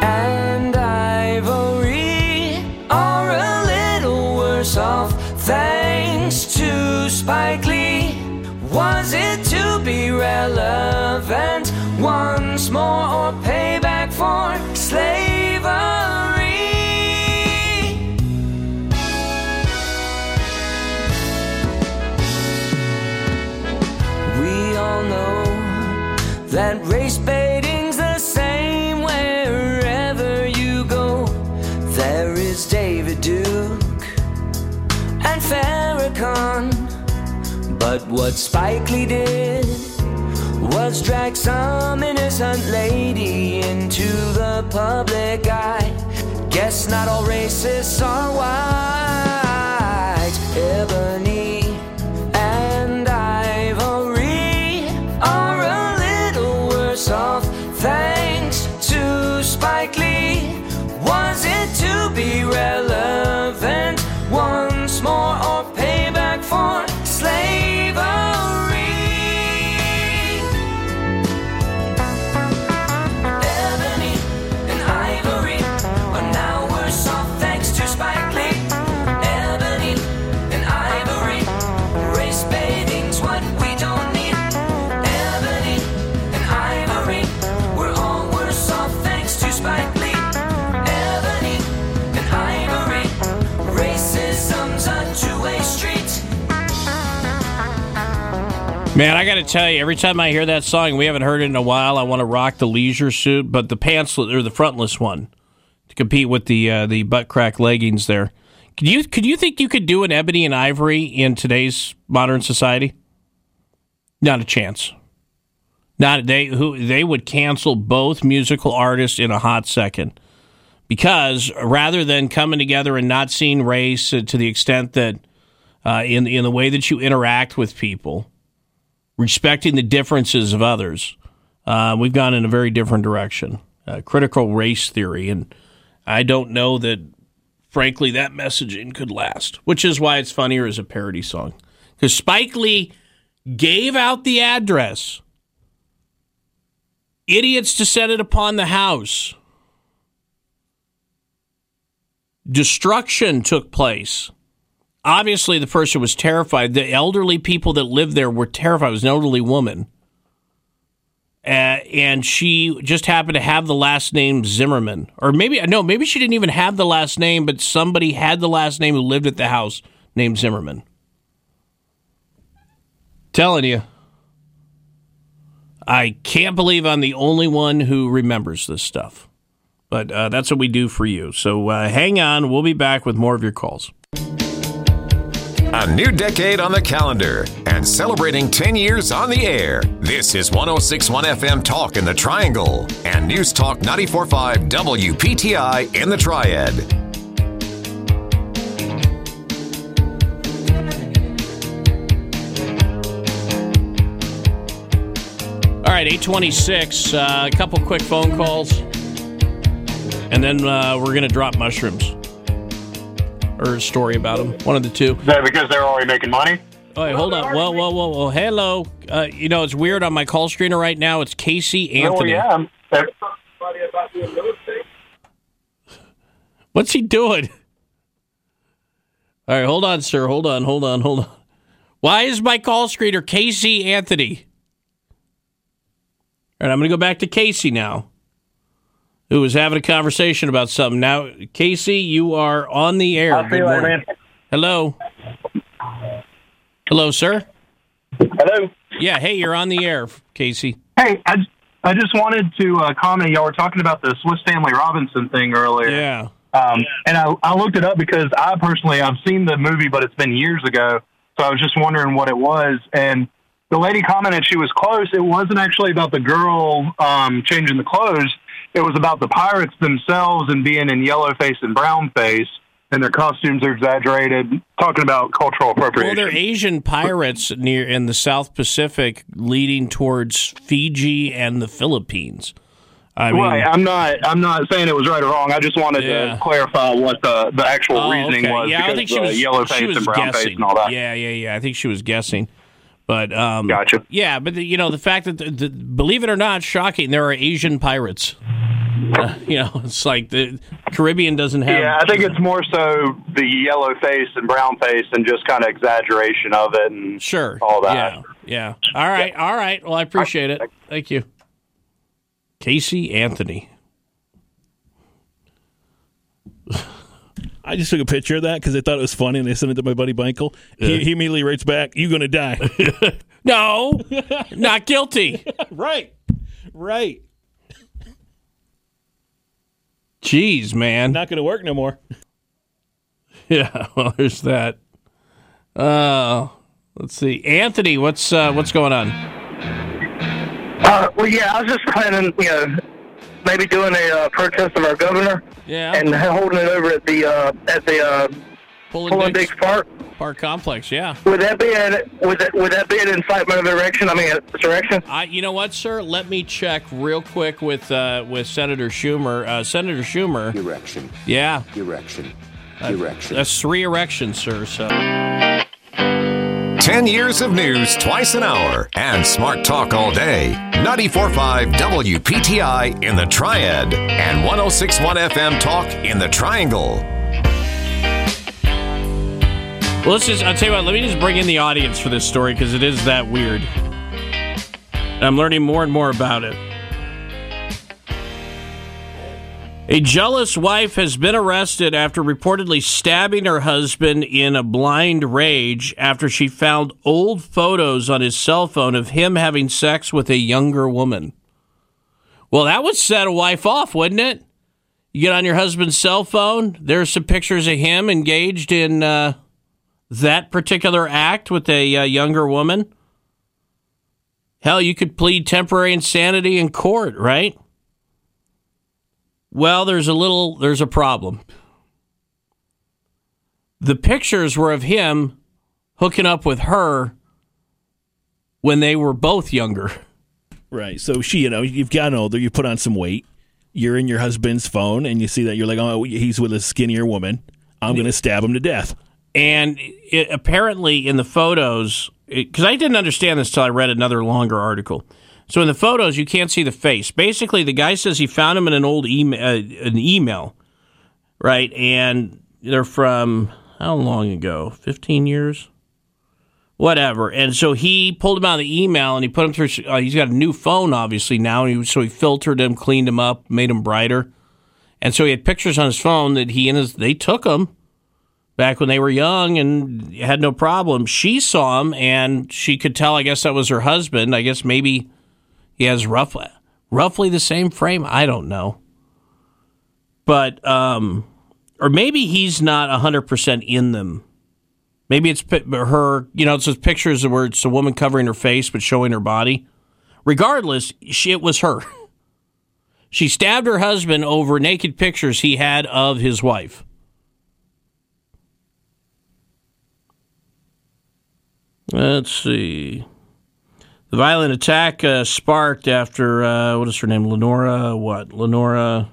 and ivory are a little worse off thanks to Spike Lee. Was it to be relevant once more or payback for slavery? We all know that race baiting's the same wherever you go. There is David Duke and Farrakhan. But what Spike Lee did was drag some innocent lady into the public eye. Guess not all racists are white. Ebony Man, I got to tell you, every time I hear that song, we haven't heard it in a while. I want to rock the leisure suit, but the pantsless or the frontless one to compete with the uh, the butt crack leggings. There, could you could you think you could do an ebony and ivory in today's modern society? Not a chance. Not they who they would cancel both musical artists in a hot second because rather than coming together and not seeing race to the extent that uh, in in the way that you interact with people, respecting the differences of others, uh, we've gone in a very different direction. Uh, critical race theory, and I don't know that, frankly, that messaging could last. Which is why it's funnier as a parody song because Spike Lee gave out the address. Idiots descended upon the house. Destruction took place. Obviously, the person was terrified. The elderly people that lived there were terrified. It was an elderly woman. Uh, and she just happened to have the last name Zimmerman. Or maybe, no, maybe she didn't even have the last name, but somebody had the last name who lived at the house named Zimmerman. Telling you. I can't believe I'm the only one who remembers this stuff. But uh, that's what we do for you. So uh, hang on. We'll be back with more of your calls. A new decade on the calendar and celebrating 10 years on the air. This is 1061 FM Talk in the Triangle and News Talk 945 WPTI in the Triad. All right, 826. Uh, a couple quick phone calls. And then uh, we're going to drop mushrooms. Or a story about them. One of the two. Is that because they're already making money? Wait, hold on. Whoa, whoa, whoa, whoa. Hello. Uh, you know, it's weird on my call screener right now. It's Casey Anthony. Oh, yeah. What's he doing? All right, hold on, sir. Hold on, hold on, hold on. Why is my call screener Casey Anthony? All right, I'm going to go back to Casey now, who was having a conversation about something. Now, Casey, you are on the air. Good morning. Hello. Hello, sir. Hello. Yeah, hey, you're on the air, Casey. Hey, I, I just wanted to uh, comment. Y'all were talking about the Swiss Family Robinson thing earlier. Yeah. Um, and I, I looked it up because I personally I've seen the movie, but it's been years ago. So I was just wondering what it was. And the lady commented she was close. It wasn't actually about the girl um, changing the clothes. It was about the pirates themselves and being in yellow face and brown face, and their costumes are exaggerated. Talking about cultural appropriation. Well, they're Asian pirates near in the South Pacific, leading towards Fiji and the Philippines. I mean, right. I'm not. I'm not saying it was right or wrong. I just wanted Yeah. to clarify what the the actual Oh, reasoning okay. was Yeah, I think she was yellow face and brown face guessing. and all that. Yeah, yeah, yeah. I think she was guessing, but um, Gotcha. Yeah, but the, you know the fact that the, the, believe it or not, shocking. There are Asian pirates. Uh, you know, it's like the Caribbean doesn't have. Yeah, I think it's more so the yellow face and brown face and just kind of exaggeration of it and sure all that. Yeah, yeah. All right, all right. Well, I appreciate it. Thank you, Casey Anthony. I just took a picture of that because I thought it was funny, and I sent it to my buddy Michael. He, he immediately writes back, "You gonna die?" no, not guilty. right, right. Jeez, man. Not gonna work no more. Yeah, well, there's that. Uh, let's see, Anthony. What's uh, what's going on? Uh, well, yeah, I was just planning, you know, maybe doing a uh, protest of our governor. Yeah. And holding it over at the uh, at the uh, Pulling Diggs Park. Park complex. Yeah. Would that be an would that would that be an incitement of insurrection? I mean, insurrection. I, you know what, sir? Let me check real quick with uh, with Senator Schumer. Uh, Senator Schumer. Erection. Yeah. Erection. Uh, Erection. That's three erections, sir. So. 10 years of news twice an hour and smart talk all day. 94.5 WPTI in the Triad and 106.1 FM Talk in the Triangle. Well, let's just, I'll tell you what, let me just bring in the audience for this story because it is that weird. I'm learning more and more about it. A jealous wife has been arrested after reportedly stabbing her husband in a blind rage after she found old photos on his cell phone of him having sex with a younger woman. Well, that would set a wife off, wouldn't it? You get on your husband's cell phone, there's some pictures of him engaged in uh, that particular act with a uh, younger woman. Hell, you could plead temporary insanity in court, right? Well, there's a little, there's a problem. The pictures were of him hooking up with her when they were both younger. Right. So she, you know, you've gotten older, you put on some weight, you're in your husband's phone, and you see that you're like, oh, he's with a skinnier woman. I'm going to stab him to death. And it, apparently, in the photos, because I didn't understand this till I read another longer article. So in the photos, you can't see the face. Basically, the guy says he found him in an old email, uh, an email, right? And they're from how long ago? Fifteen years, whatever. And so he pulled him out of the email and he put him through. Uh, he's got a new phone, obviously now. He, so he filtered him, cleaned him up, made him brighter. And so he had pictures on his phone that he and his they took him back when they were young and had no problem. She saw him and she could tell. I guess that was her husband. I guess maybe he has roughly roughly the same frame. I don't know, but um, or maybe he's not hundred percent in them. Maybe it's her. You know, it's those pictures where it's a woman covering her face but showing her body. Regardless, she, it was her. She stabbed her husband over naked pictures he had of his wife. Let's see. The violent attack uh, sparked after uh, what is her name? Lenora what? Lenora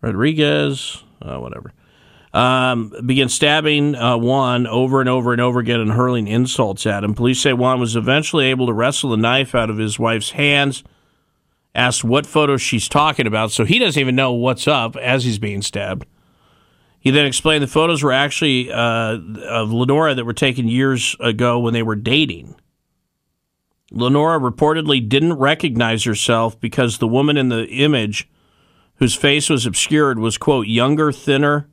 Rodriguez, uh, whatever. Um, began stabbing uh, Juan over and over and over again and hurling insults at him. Police say Juan was eventually able to wrestle the knife out of his wife's hands. Asked what photo she's talking about, so he doesn't even know what's up as he's being stabbed. He then explained the photos were actually uh, of Lenora that were taken years ago when they were dating. Lenora reportedly didn't recognize herself because the woman in the image, whose face was obscured, was, quote, younger, thinner.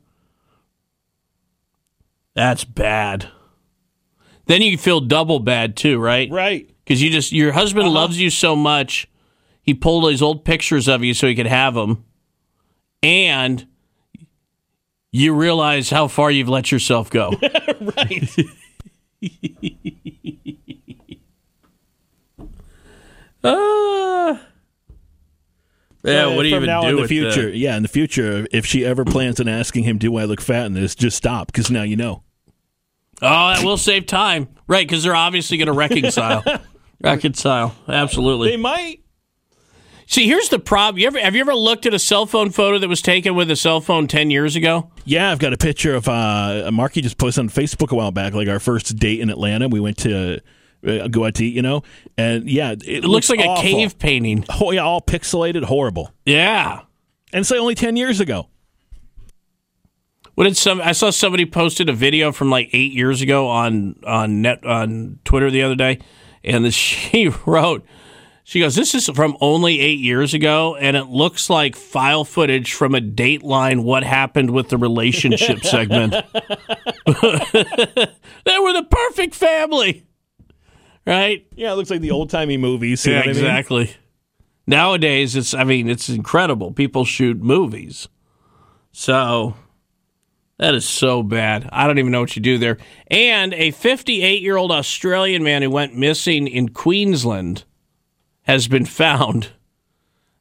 That's bad. Then you feel double bad, too, right? Right. Because you just, your husband uh-huh. loves you so much, he pulled these old pictures of you so he could have them. And you realize how far you've let yourself go. right. Ah. yeah, Uh, what do you even now do in the future? the- Yeah, in the future, if she ever plans on asking him, "Do I look fat in this?" Just stop, because now you know. Oh, that will save time, right? Because they're obviously going to reconcile. reconcile, absolutely. They might. See, here's the problem. You ever have you ever looked at a cell phone photo that was taken with a cell phone ten years ago? Yeah, I've got a picture of uh, Marky just posted on Facebook a while back, like our first date in Atlanta. We went to uh, go out to eat, you know, and yeah, it, It looks like a cave painting. Oh yeah, all pixelated, horrible. Yeah, and say only ten years ago. What did some? I saw somebody posted a video from like eight years ago on on net on Twitter the other day, and the, she wrote, she goes, "This is from only eight years ago, and it looks like file footage from a Dateline What Happened with the Relationship segment. they were the perfect family, right? Yeah, it looks like the old timey movies. yeah, what I mean? exactly. Nowadays, it's I mean, it's incredible. People shoot movies, so that is so bad. I don't even know what you do there. And a 58 year old Australian man who went missing in Queensland has been found.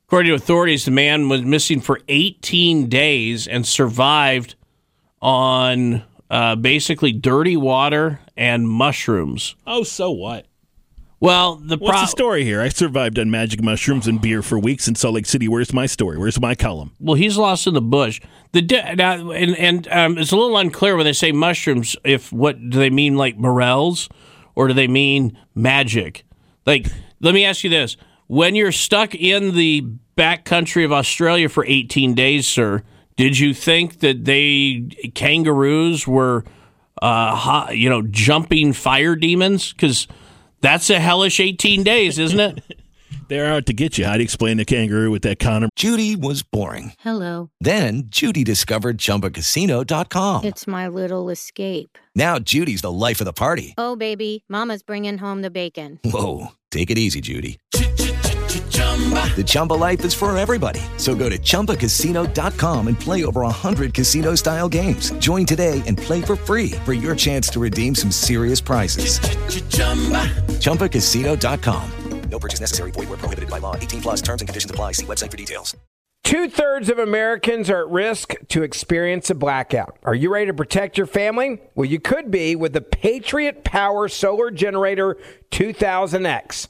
According to authorities, the man was missing for 18 days and survived on uh, basically dirty water and mushrooms. Oh, so what? Well, the What's the story here? I survived on magic mushrooms and beer for weeks in Salt Lake City. Where's my story? Where's my column? Well, he's lost in the bush. The now, and and um, it's a little unclear when they say mushrooms. If what do they mean, like morels, or do they mean magic? Like, let me ask you this: When you're stuck in the back country of Australia for 18 days, sir, did you think that they kangaroos were, uh, ho- you know, jumping fire demons? Because that's a hellish 18 days, isn't it? They're out to get you. How do you explain the kangaroo with that condom? Judy was boring. Hello. Then Judy discovered ChumbaCasino.com. It's my little escape. Now Judy's the life of the party. Oh, baby, Mama's bringing home the bacon. Whoa, take it easy, Judy. The Chumba life is for everybody. So go to ChumbaCasino.com and play over 100 casino style games. Join today and play for free for your chance to redeem some serious prizes. ChumbaCasino.com. No purchase necessary. Void where prohibited by law. 18 plus terms and conditions apply. See website for details. Two thirds of Americans are at risk to experience a blackout. Are you ready to protect your family? Well, you could be with the Patriot Power Solar Generator 2000X.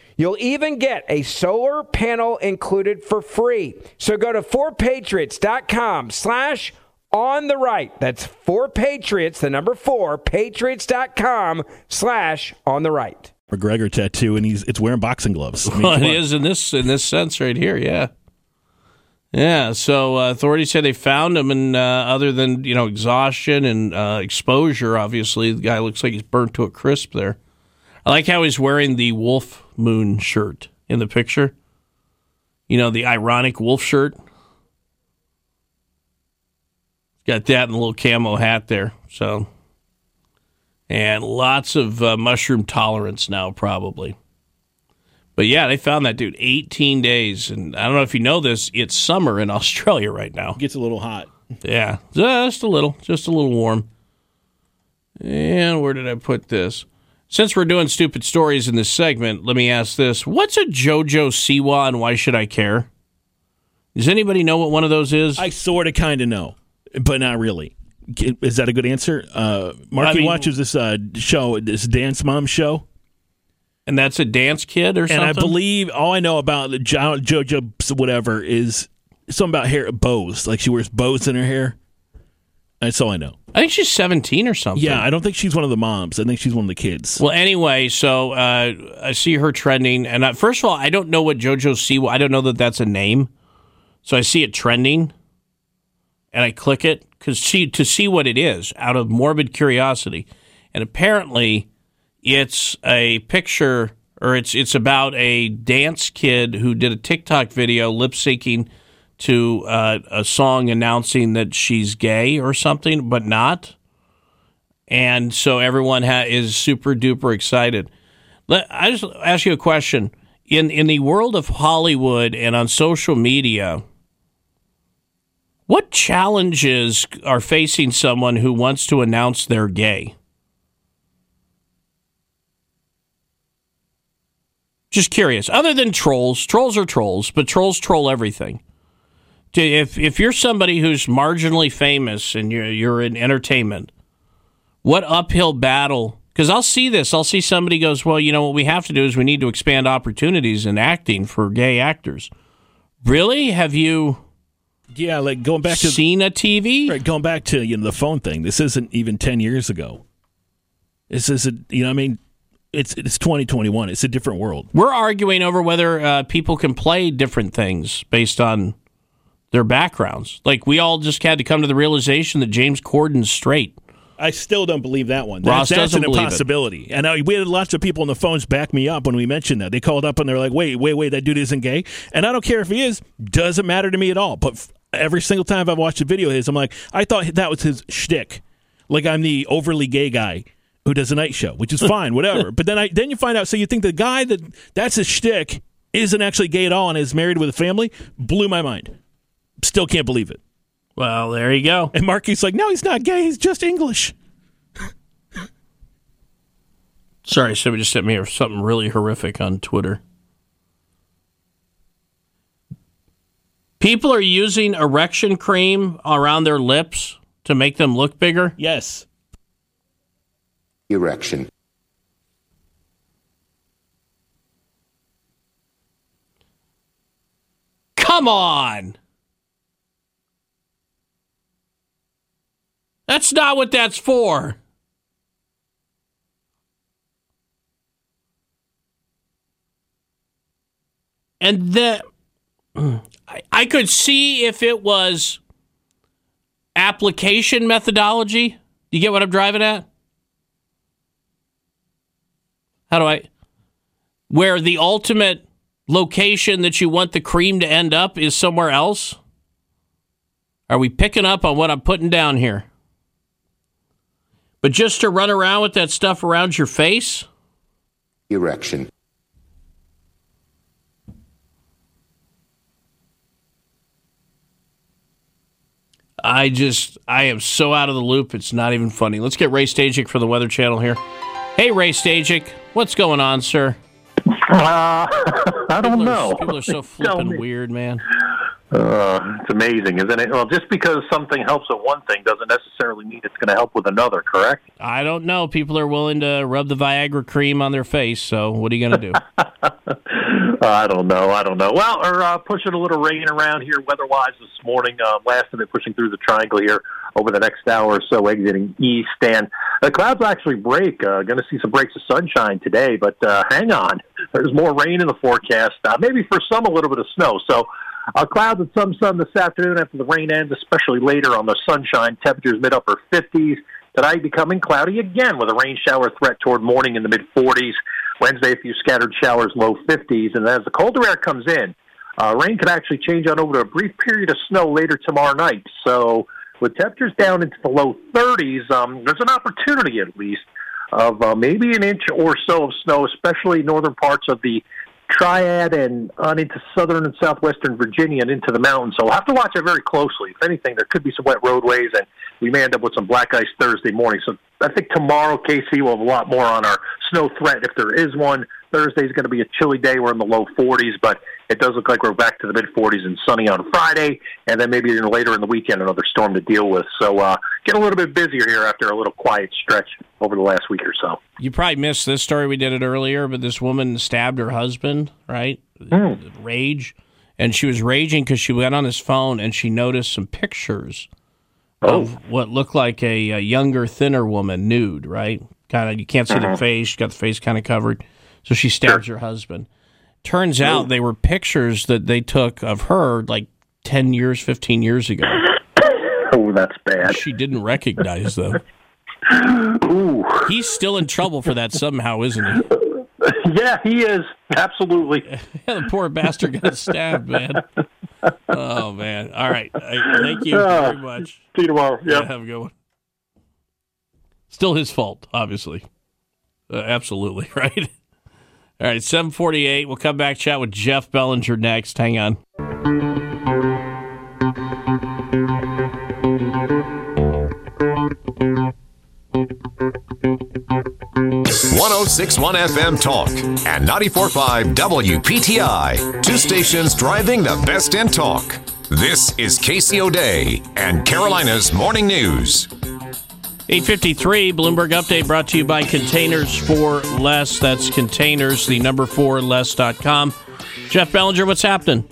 You'll even get a solar panel included for free. So go to 4patriots.com slash on the right. That's 4patriots, the number 4, patriots.com slash on the right. McGregor tattoo, and he's it's wearing boxing gloves. I mean, Well, come it on. is in this in this sense right here. Yeah, yeah. So uh, authorities say they found him, and uh, other than you know exhaustion and uh, exposure, obviously the guy looks like he's burnt to a crisp. There, I like how he's wearing the wolf moon shirt in the picture. You know the ironic wolf shirt. Got that and a little camo hat there. So, and lots of uh, mushroom tolerance now, probably. But yeah, they found that dude 18 days. And I don't know if you know this, it's summer in Australia right now. Gets a little hot. Yeah, just a little, just a little warm. And where did I put this? Since we're doing stupid stories in this segment, let me ask this. What's a JoJo Siwa and why should I care? Does anybody know what one of those is? I sort of kind of know, but not really. Is that a good answer? Uh, Marky I mean- watches this uh, show, this Dance Mom show. And that's a dance kid or something? And I believe all I know about the jo- JoJo whatever is something about hair bows. Like she wears bows in her hair. That's all I know. I think she's 17 or something. Yeah, I don't think she's one of the moms. I think she's one of the kids. Well, anyway, so uh, I see her trending, and uh, first of all, I don't know what JoJo Siwa. I don't know that that's a name, so I see it trending, and I click it because see to see what it is out of morbid curiosity, and apparently, it's a picture or it's it's about a dance kid who did a TikTok video lip syncing to uh, a song announcing that she's gay or something, but not and so everyone ha- is super duper excited. Let I just ask you a question in in the world of Hollywood and on social media. What challenges are facing someone who wants to announce they're gay? Just curious. Other than trolls, trolls are trolls, but trolls troll everything. To- If if you're somebody who's marginally famous and you're you're in entertainment, what uphill battle because i'll see this i'll see somebody goes well you know what we have to do is we need to expand opportunities in acting for gay actors really have you Yeah, like going back to seen a tv right, going back to you know the phone thing. This isn't even ten years ago. This isn't you know I mean it's it's twenty twenty one. It's a different world. we're arguing over whether uh, people can play different things based on their backgrounds like we all just had to come to the realization that james corden's straight I still don't believe that one. Ross That's, that's doesn't an believe it. impossibility. And I, we had lots of people on the phones back me up when we mentioned that. They called up and they're like, "Wait, wait, wait, that dude isn't gay." And I don't care if he is. Doesn't matter to me at all. But f- every single time I've watched a video of his, I'm like, I thought that was his shtick. Like I'm the overly gay guy who does a night show, which is fine, whatever. but then I then you find out. So you think the guy that that's his shtick isn't actually gay at all and is married with a family? Blew my mind. Still can't believe it. well there you go And Marky's like, no, he's not gay. He's just English. sorry somebody just sent me something really horrific on twitter people are using erection cream around their lips to make them look bigger Yes. Erection. Come on. That's not what that's for. And the I, could see if it was application methodology. Do you get what I'm driving at? How do I where the ultimate location that you want the cream to end up is somewhere else? Are we picking up on what I'm putting down here? But just to run around with that stuff around your face? Erection. I just, I am so out of the loop. It's not even funny. Let's get Ray Stagich from the Weather Channel here. Hey, Ray Stagich, what's going on, sir? Uh, I don't People are- know. people are so flipping weird, man. Uh, it's amazing, isn't it? Well, just because something helps with one thing doesn't necessarily mean it's going to help with another, correct? I don't know. People are willing to rub the Viagra cream on their face, so what are you going to do? I don't know. I don't know. Well, we're uh, pushing a little rain around here weather-wise this morning. Uh, last of it pushing through the triangle here over the next hour or so, exiting east. And the clouds actually break. Uh, going to see some breaks of sunshine today, but uh, hang on. There's more rain in the forecast. Uh, maybe for some, a little bit of snow. So uh, clouds and some sun this afternoon after the rain ends, especially later on the sunshine. Temperatures mid upper 50s. Tonight becoming cloudy again with a rain shower threat toward morning in the mid 40s. Wednesday, a few scattered showers, low 50s. And as the colder air comes in, uh, rain could actually change on over to a brief period of snow later tomorrow night. So with temperatures down into the low 30s, um, there's an opportunity at least of uh, maybe an inch or so of snow, especially northern parts of the Triad and on into southern and southwestern Virginia and into the mountains. So we'll have to watch it very closely. If anything, there could be some wet roadways, and we may end up with some black ice Thursday morning. So I think tomorrow, Casey, will have a lot more on our snow threat if there is one. Thursday's going to be a chilly day. We're in the low 40s, but it does look like we're back to the mid 40s and sunny on Friday, and then maybe later in the weekend another storm to deal with. So uh, get a little bit busier here after a little quiet stretch over the last week or so. You probably missed this story. We did it earlier, but this woman stabbed her husband, right? Rage. And she was raging because she went on his phone and she noticed some pictures of what looked like a, a younger, thinner woman, nude, right? Kind of, you can't see the Mhm. face. She got the face kind of covered. So she stabs her husband. Turns out they were pictures that they took of her like 10 years, 15 years ago. Oh, that's bad. She didn't recognize them. Ooh. He's still in trouble for that somehow, isn't he? Yeah, he is. Absolutely. yeah, the poor bastard got stabbed, man. Oh, man. All right. I- thank you Ah, very much. See you tomorrow. Yeah, have a good one. Still his fault, obviously. Uh, absolutely, right? All right, 748. We'll come back, chat with Jeff Bellinger next. Hang on. 1061 FM Talk and 945 WPTI. Two stations driving the best in talk. This is Casey O'Day and Carolina's Morning News. 853 Bloomberg Update brought to you by Containers for Less. That's containers, the number four less.com. Jeff Bellinger, what's happening?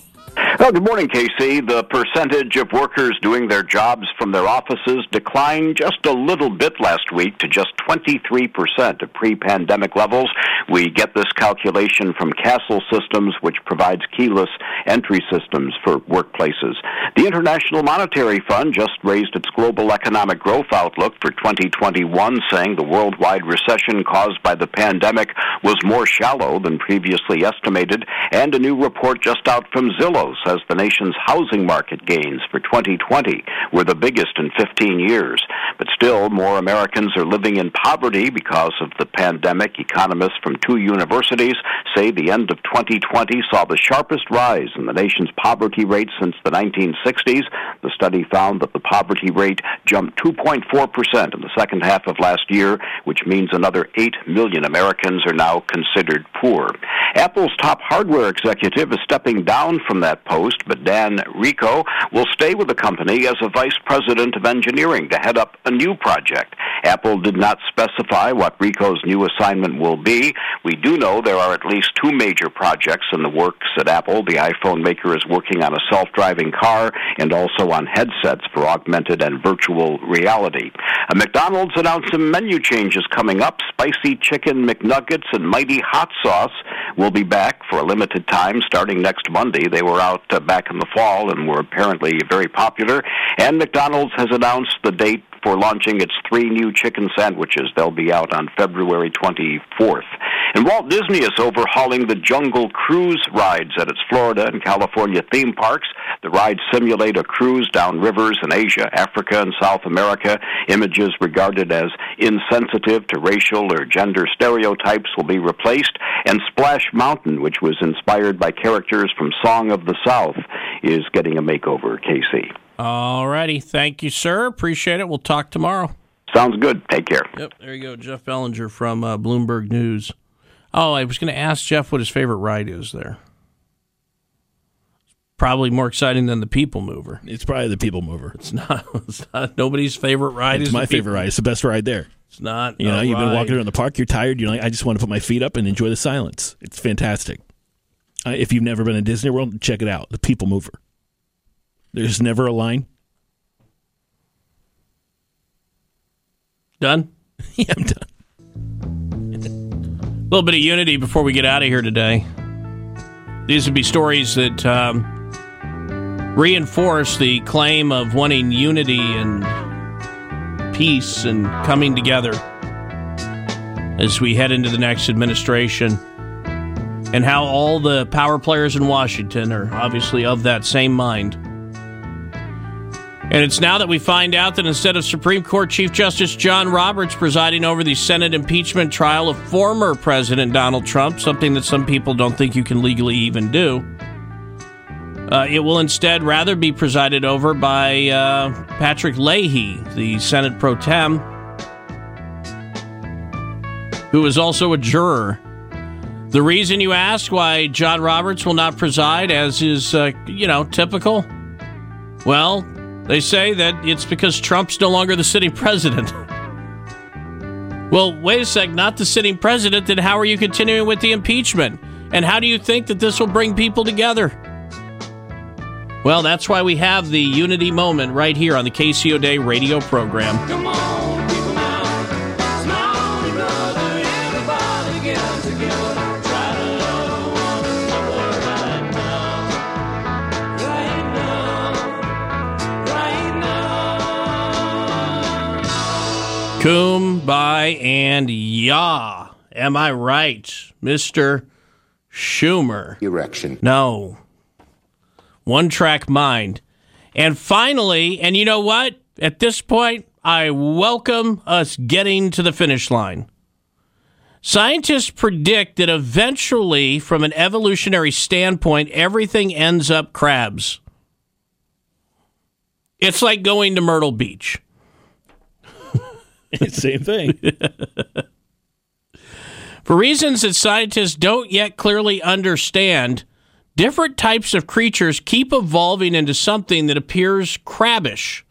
Well, good morning, Casey. The percentage of workers doing their jobs from their offices declined just a little bit last week to just 23% of pre pandemic levels. We get this calculation from Kastle Systems, which provides keyless entry systems for workplaces. The International Monetary Fund just raised its global economic growth outlook for 2021, saying the worldwide recession caused by the pandemic was more shallow than previously estimated, and a new report just out from Zillow says the nation's housing market gains for 2020 were the biggest in 15 years. But still, more Americans are living in poverty because of the pandemic. Economists from two universities say the end of 2020 saw the sharpest rise in the nation's poverty rate since the 1960s. The study found that the poverty rate jumped 2.4% in the second half of last year, which means another 8 million Americans are now considered poor. Apple's top hardware executive is stepping down from that post post, but Dan Riccio will stay with the company as a vice president of engineering to head up a new project. Apple did not specify what Riccio's new assignment will be. We do know there are at least two major projects in the works at Apple. The iPhone maker is working on a self driving car and also on headsets for augmented and virtual reality. A McDonald's announced some menu changes coming up. Spicy chicken McNuggets and mighty hot sauce will be back for a limited time starting next Monday. They were out uh, back in the fall and were apparently very popular. And McDonald's has announced the date for launching its three new chicken sandwiches. They'll be out on February 24th. And Walt Disney is overhauling the Jungle Cruise rides at its Florida and California theme parks. The rides simulate a cruise down rivers in Asia, Africa, and South America. Images regarded as insensitive to racial or gender stereotypes will be replaced. And Splash Mountain, which was inspired by characters from Song of the South, is getting a makeover, Casey. All righty. Thank you, sir. Appreciate it. We'll talk tomorrow. Sounds good. Take care. Yep. There you go. Jeff Bellinger from uh, Bloomberg News. Oh, I was going to ask Jeff what his favorite ride is there. Probably more exciting than the People Mover. It's probably the People Mover. It's not. It's not nobody's favorite ride. It's is my the favorite People- ride. It's the best ride there. It's not. You know, a you've been walking around the park. You're tired. You're like, I just want to put my feet up and enjoy the silence. It's fantastic. Uh, if you've never been to Disney World, check it out. The People Mover. There's never a line. Done? yeah, I'm done. A little bit of unity before we get out of here today. These would be stories that um, reinforce the claim of wanting unity and peace and coming together as we head into the next administration. And how all the power players in Washington are obviously of that same mind. And it's now that we find out that instead of Supreme Court Chief Justice John Roberts presiding over the Senate impeachment trial of former President Donald Trump, something that some people don't think you can legally even do, uh, it will instead rather be presided over by uh, Patrick Leahy, the Senate pro tem, who is also a juror. The reason you ask why John Roberts will not preside, as is, uh, you know, typical? Well, they say that it's because Trump's no longer the sitting president. Well, wait a sec, not the sitting president, then how are you continuing with the impeachment? And how do you think that this will bring people together? Well, that's why we have the unity moment right here on the Casey O'Day radio program. Kumbaya and ya. Am I right, Mr. Schumer? Erection. No. One track mind. And finally, and you know what? At this point, I welcome us getting to the finish line. Scientists predict that eventually, from an evolutionary standpoint, everything ends up crabs. It's like going to Myrtle Beach. It's the same thing. For reasons that scientists don't yet clearly understand, different types of creatures keep evolving into something that appears crabbish.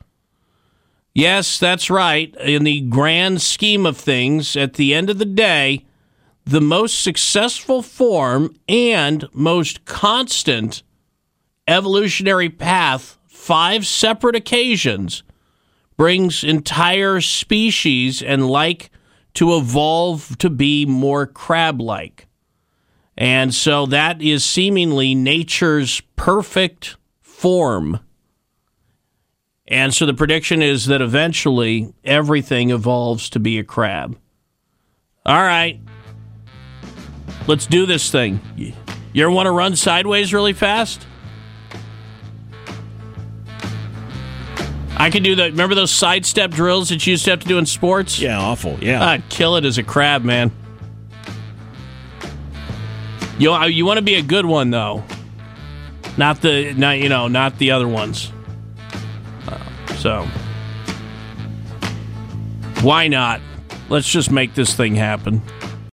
Yes, that's right. In the grand scheme of things, at the end of the day, the most successful form and most constant evolutionary path, five separate occasions, brings entire species and like to evolve to be more crab like. And so that is seemingly nature's perfect form. And so the prediction is that eventually everything evolves to be a crab. All right. Let's do this thing. You want to run sideways really fast? I could do that. Remember those sidestep drills that you used to have to do in sports? Yeah, awful. Yeah. I'd kill it as a crab, man. You you want to be a good one though, not the not you know not the other ones. Uh, so why not? Let's just make this thing happen.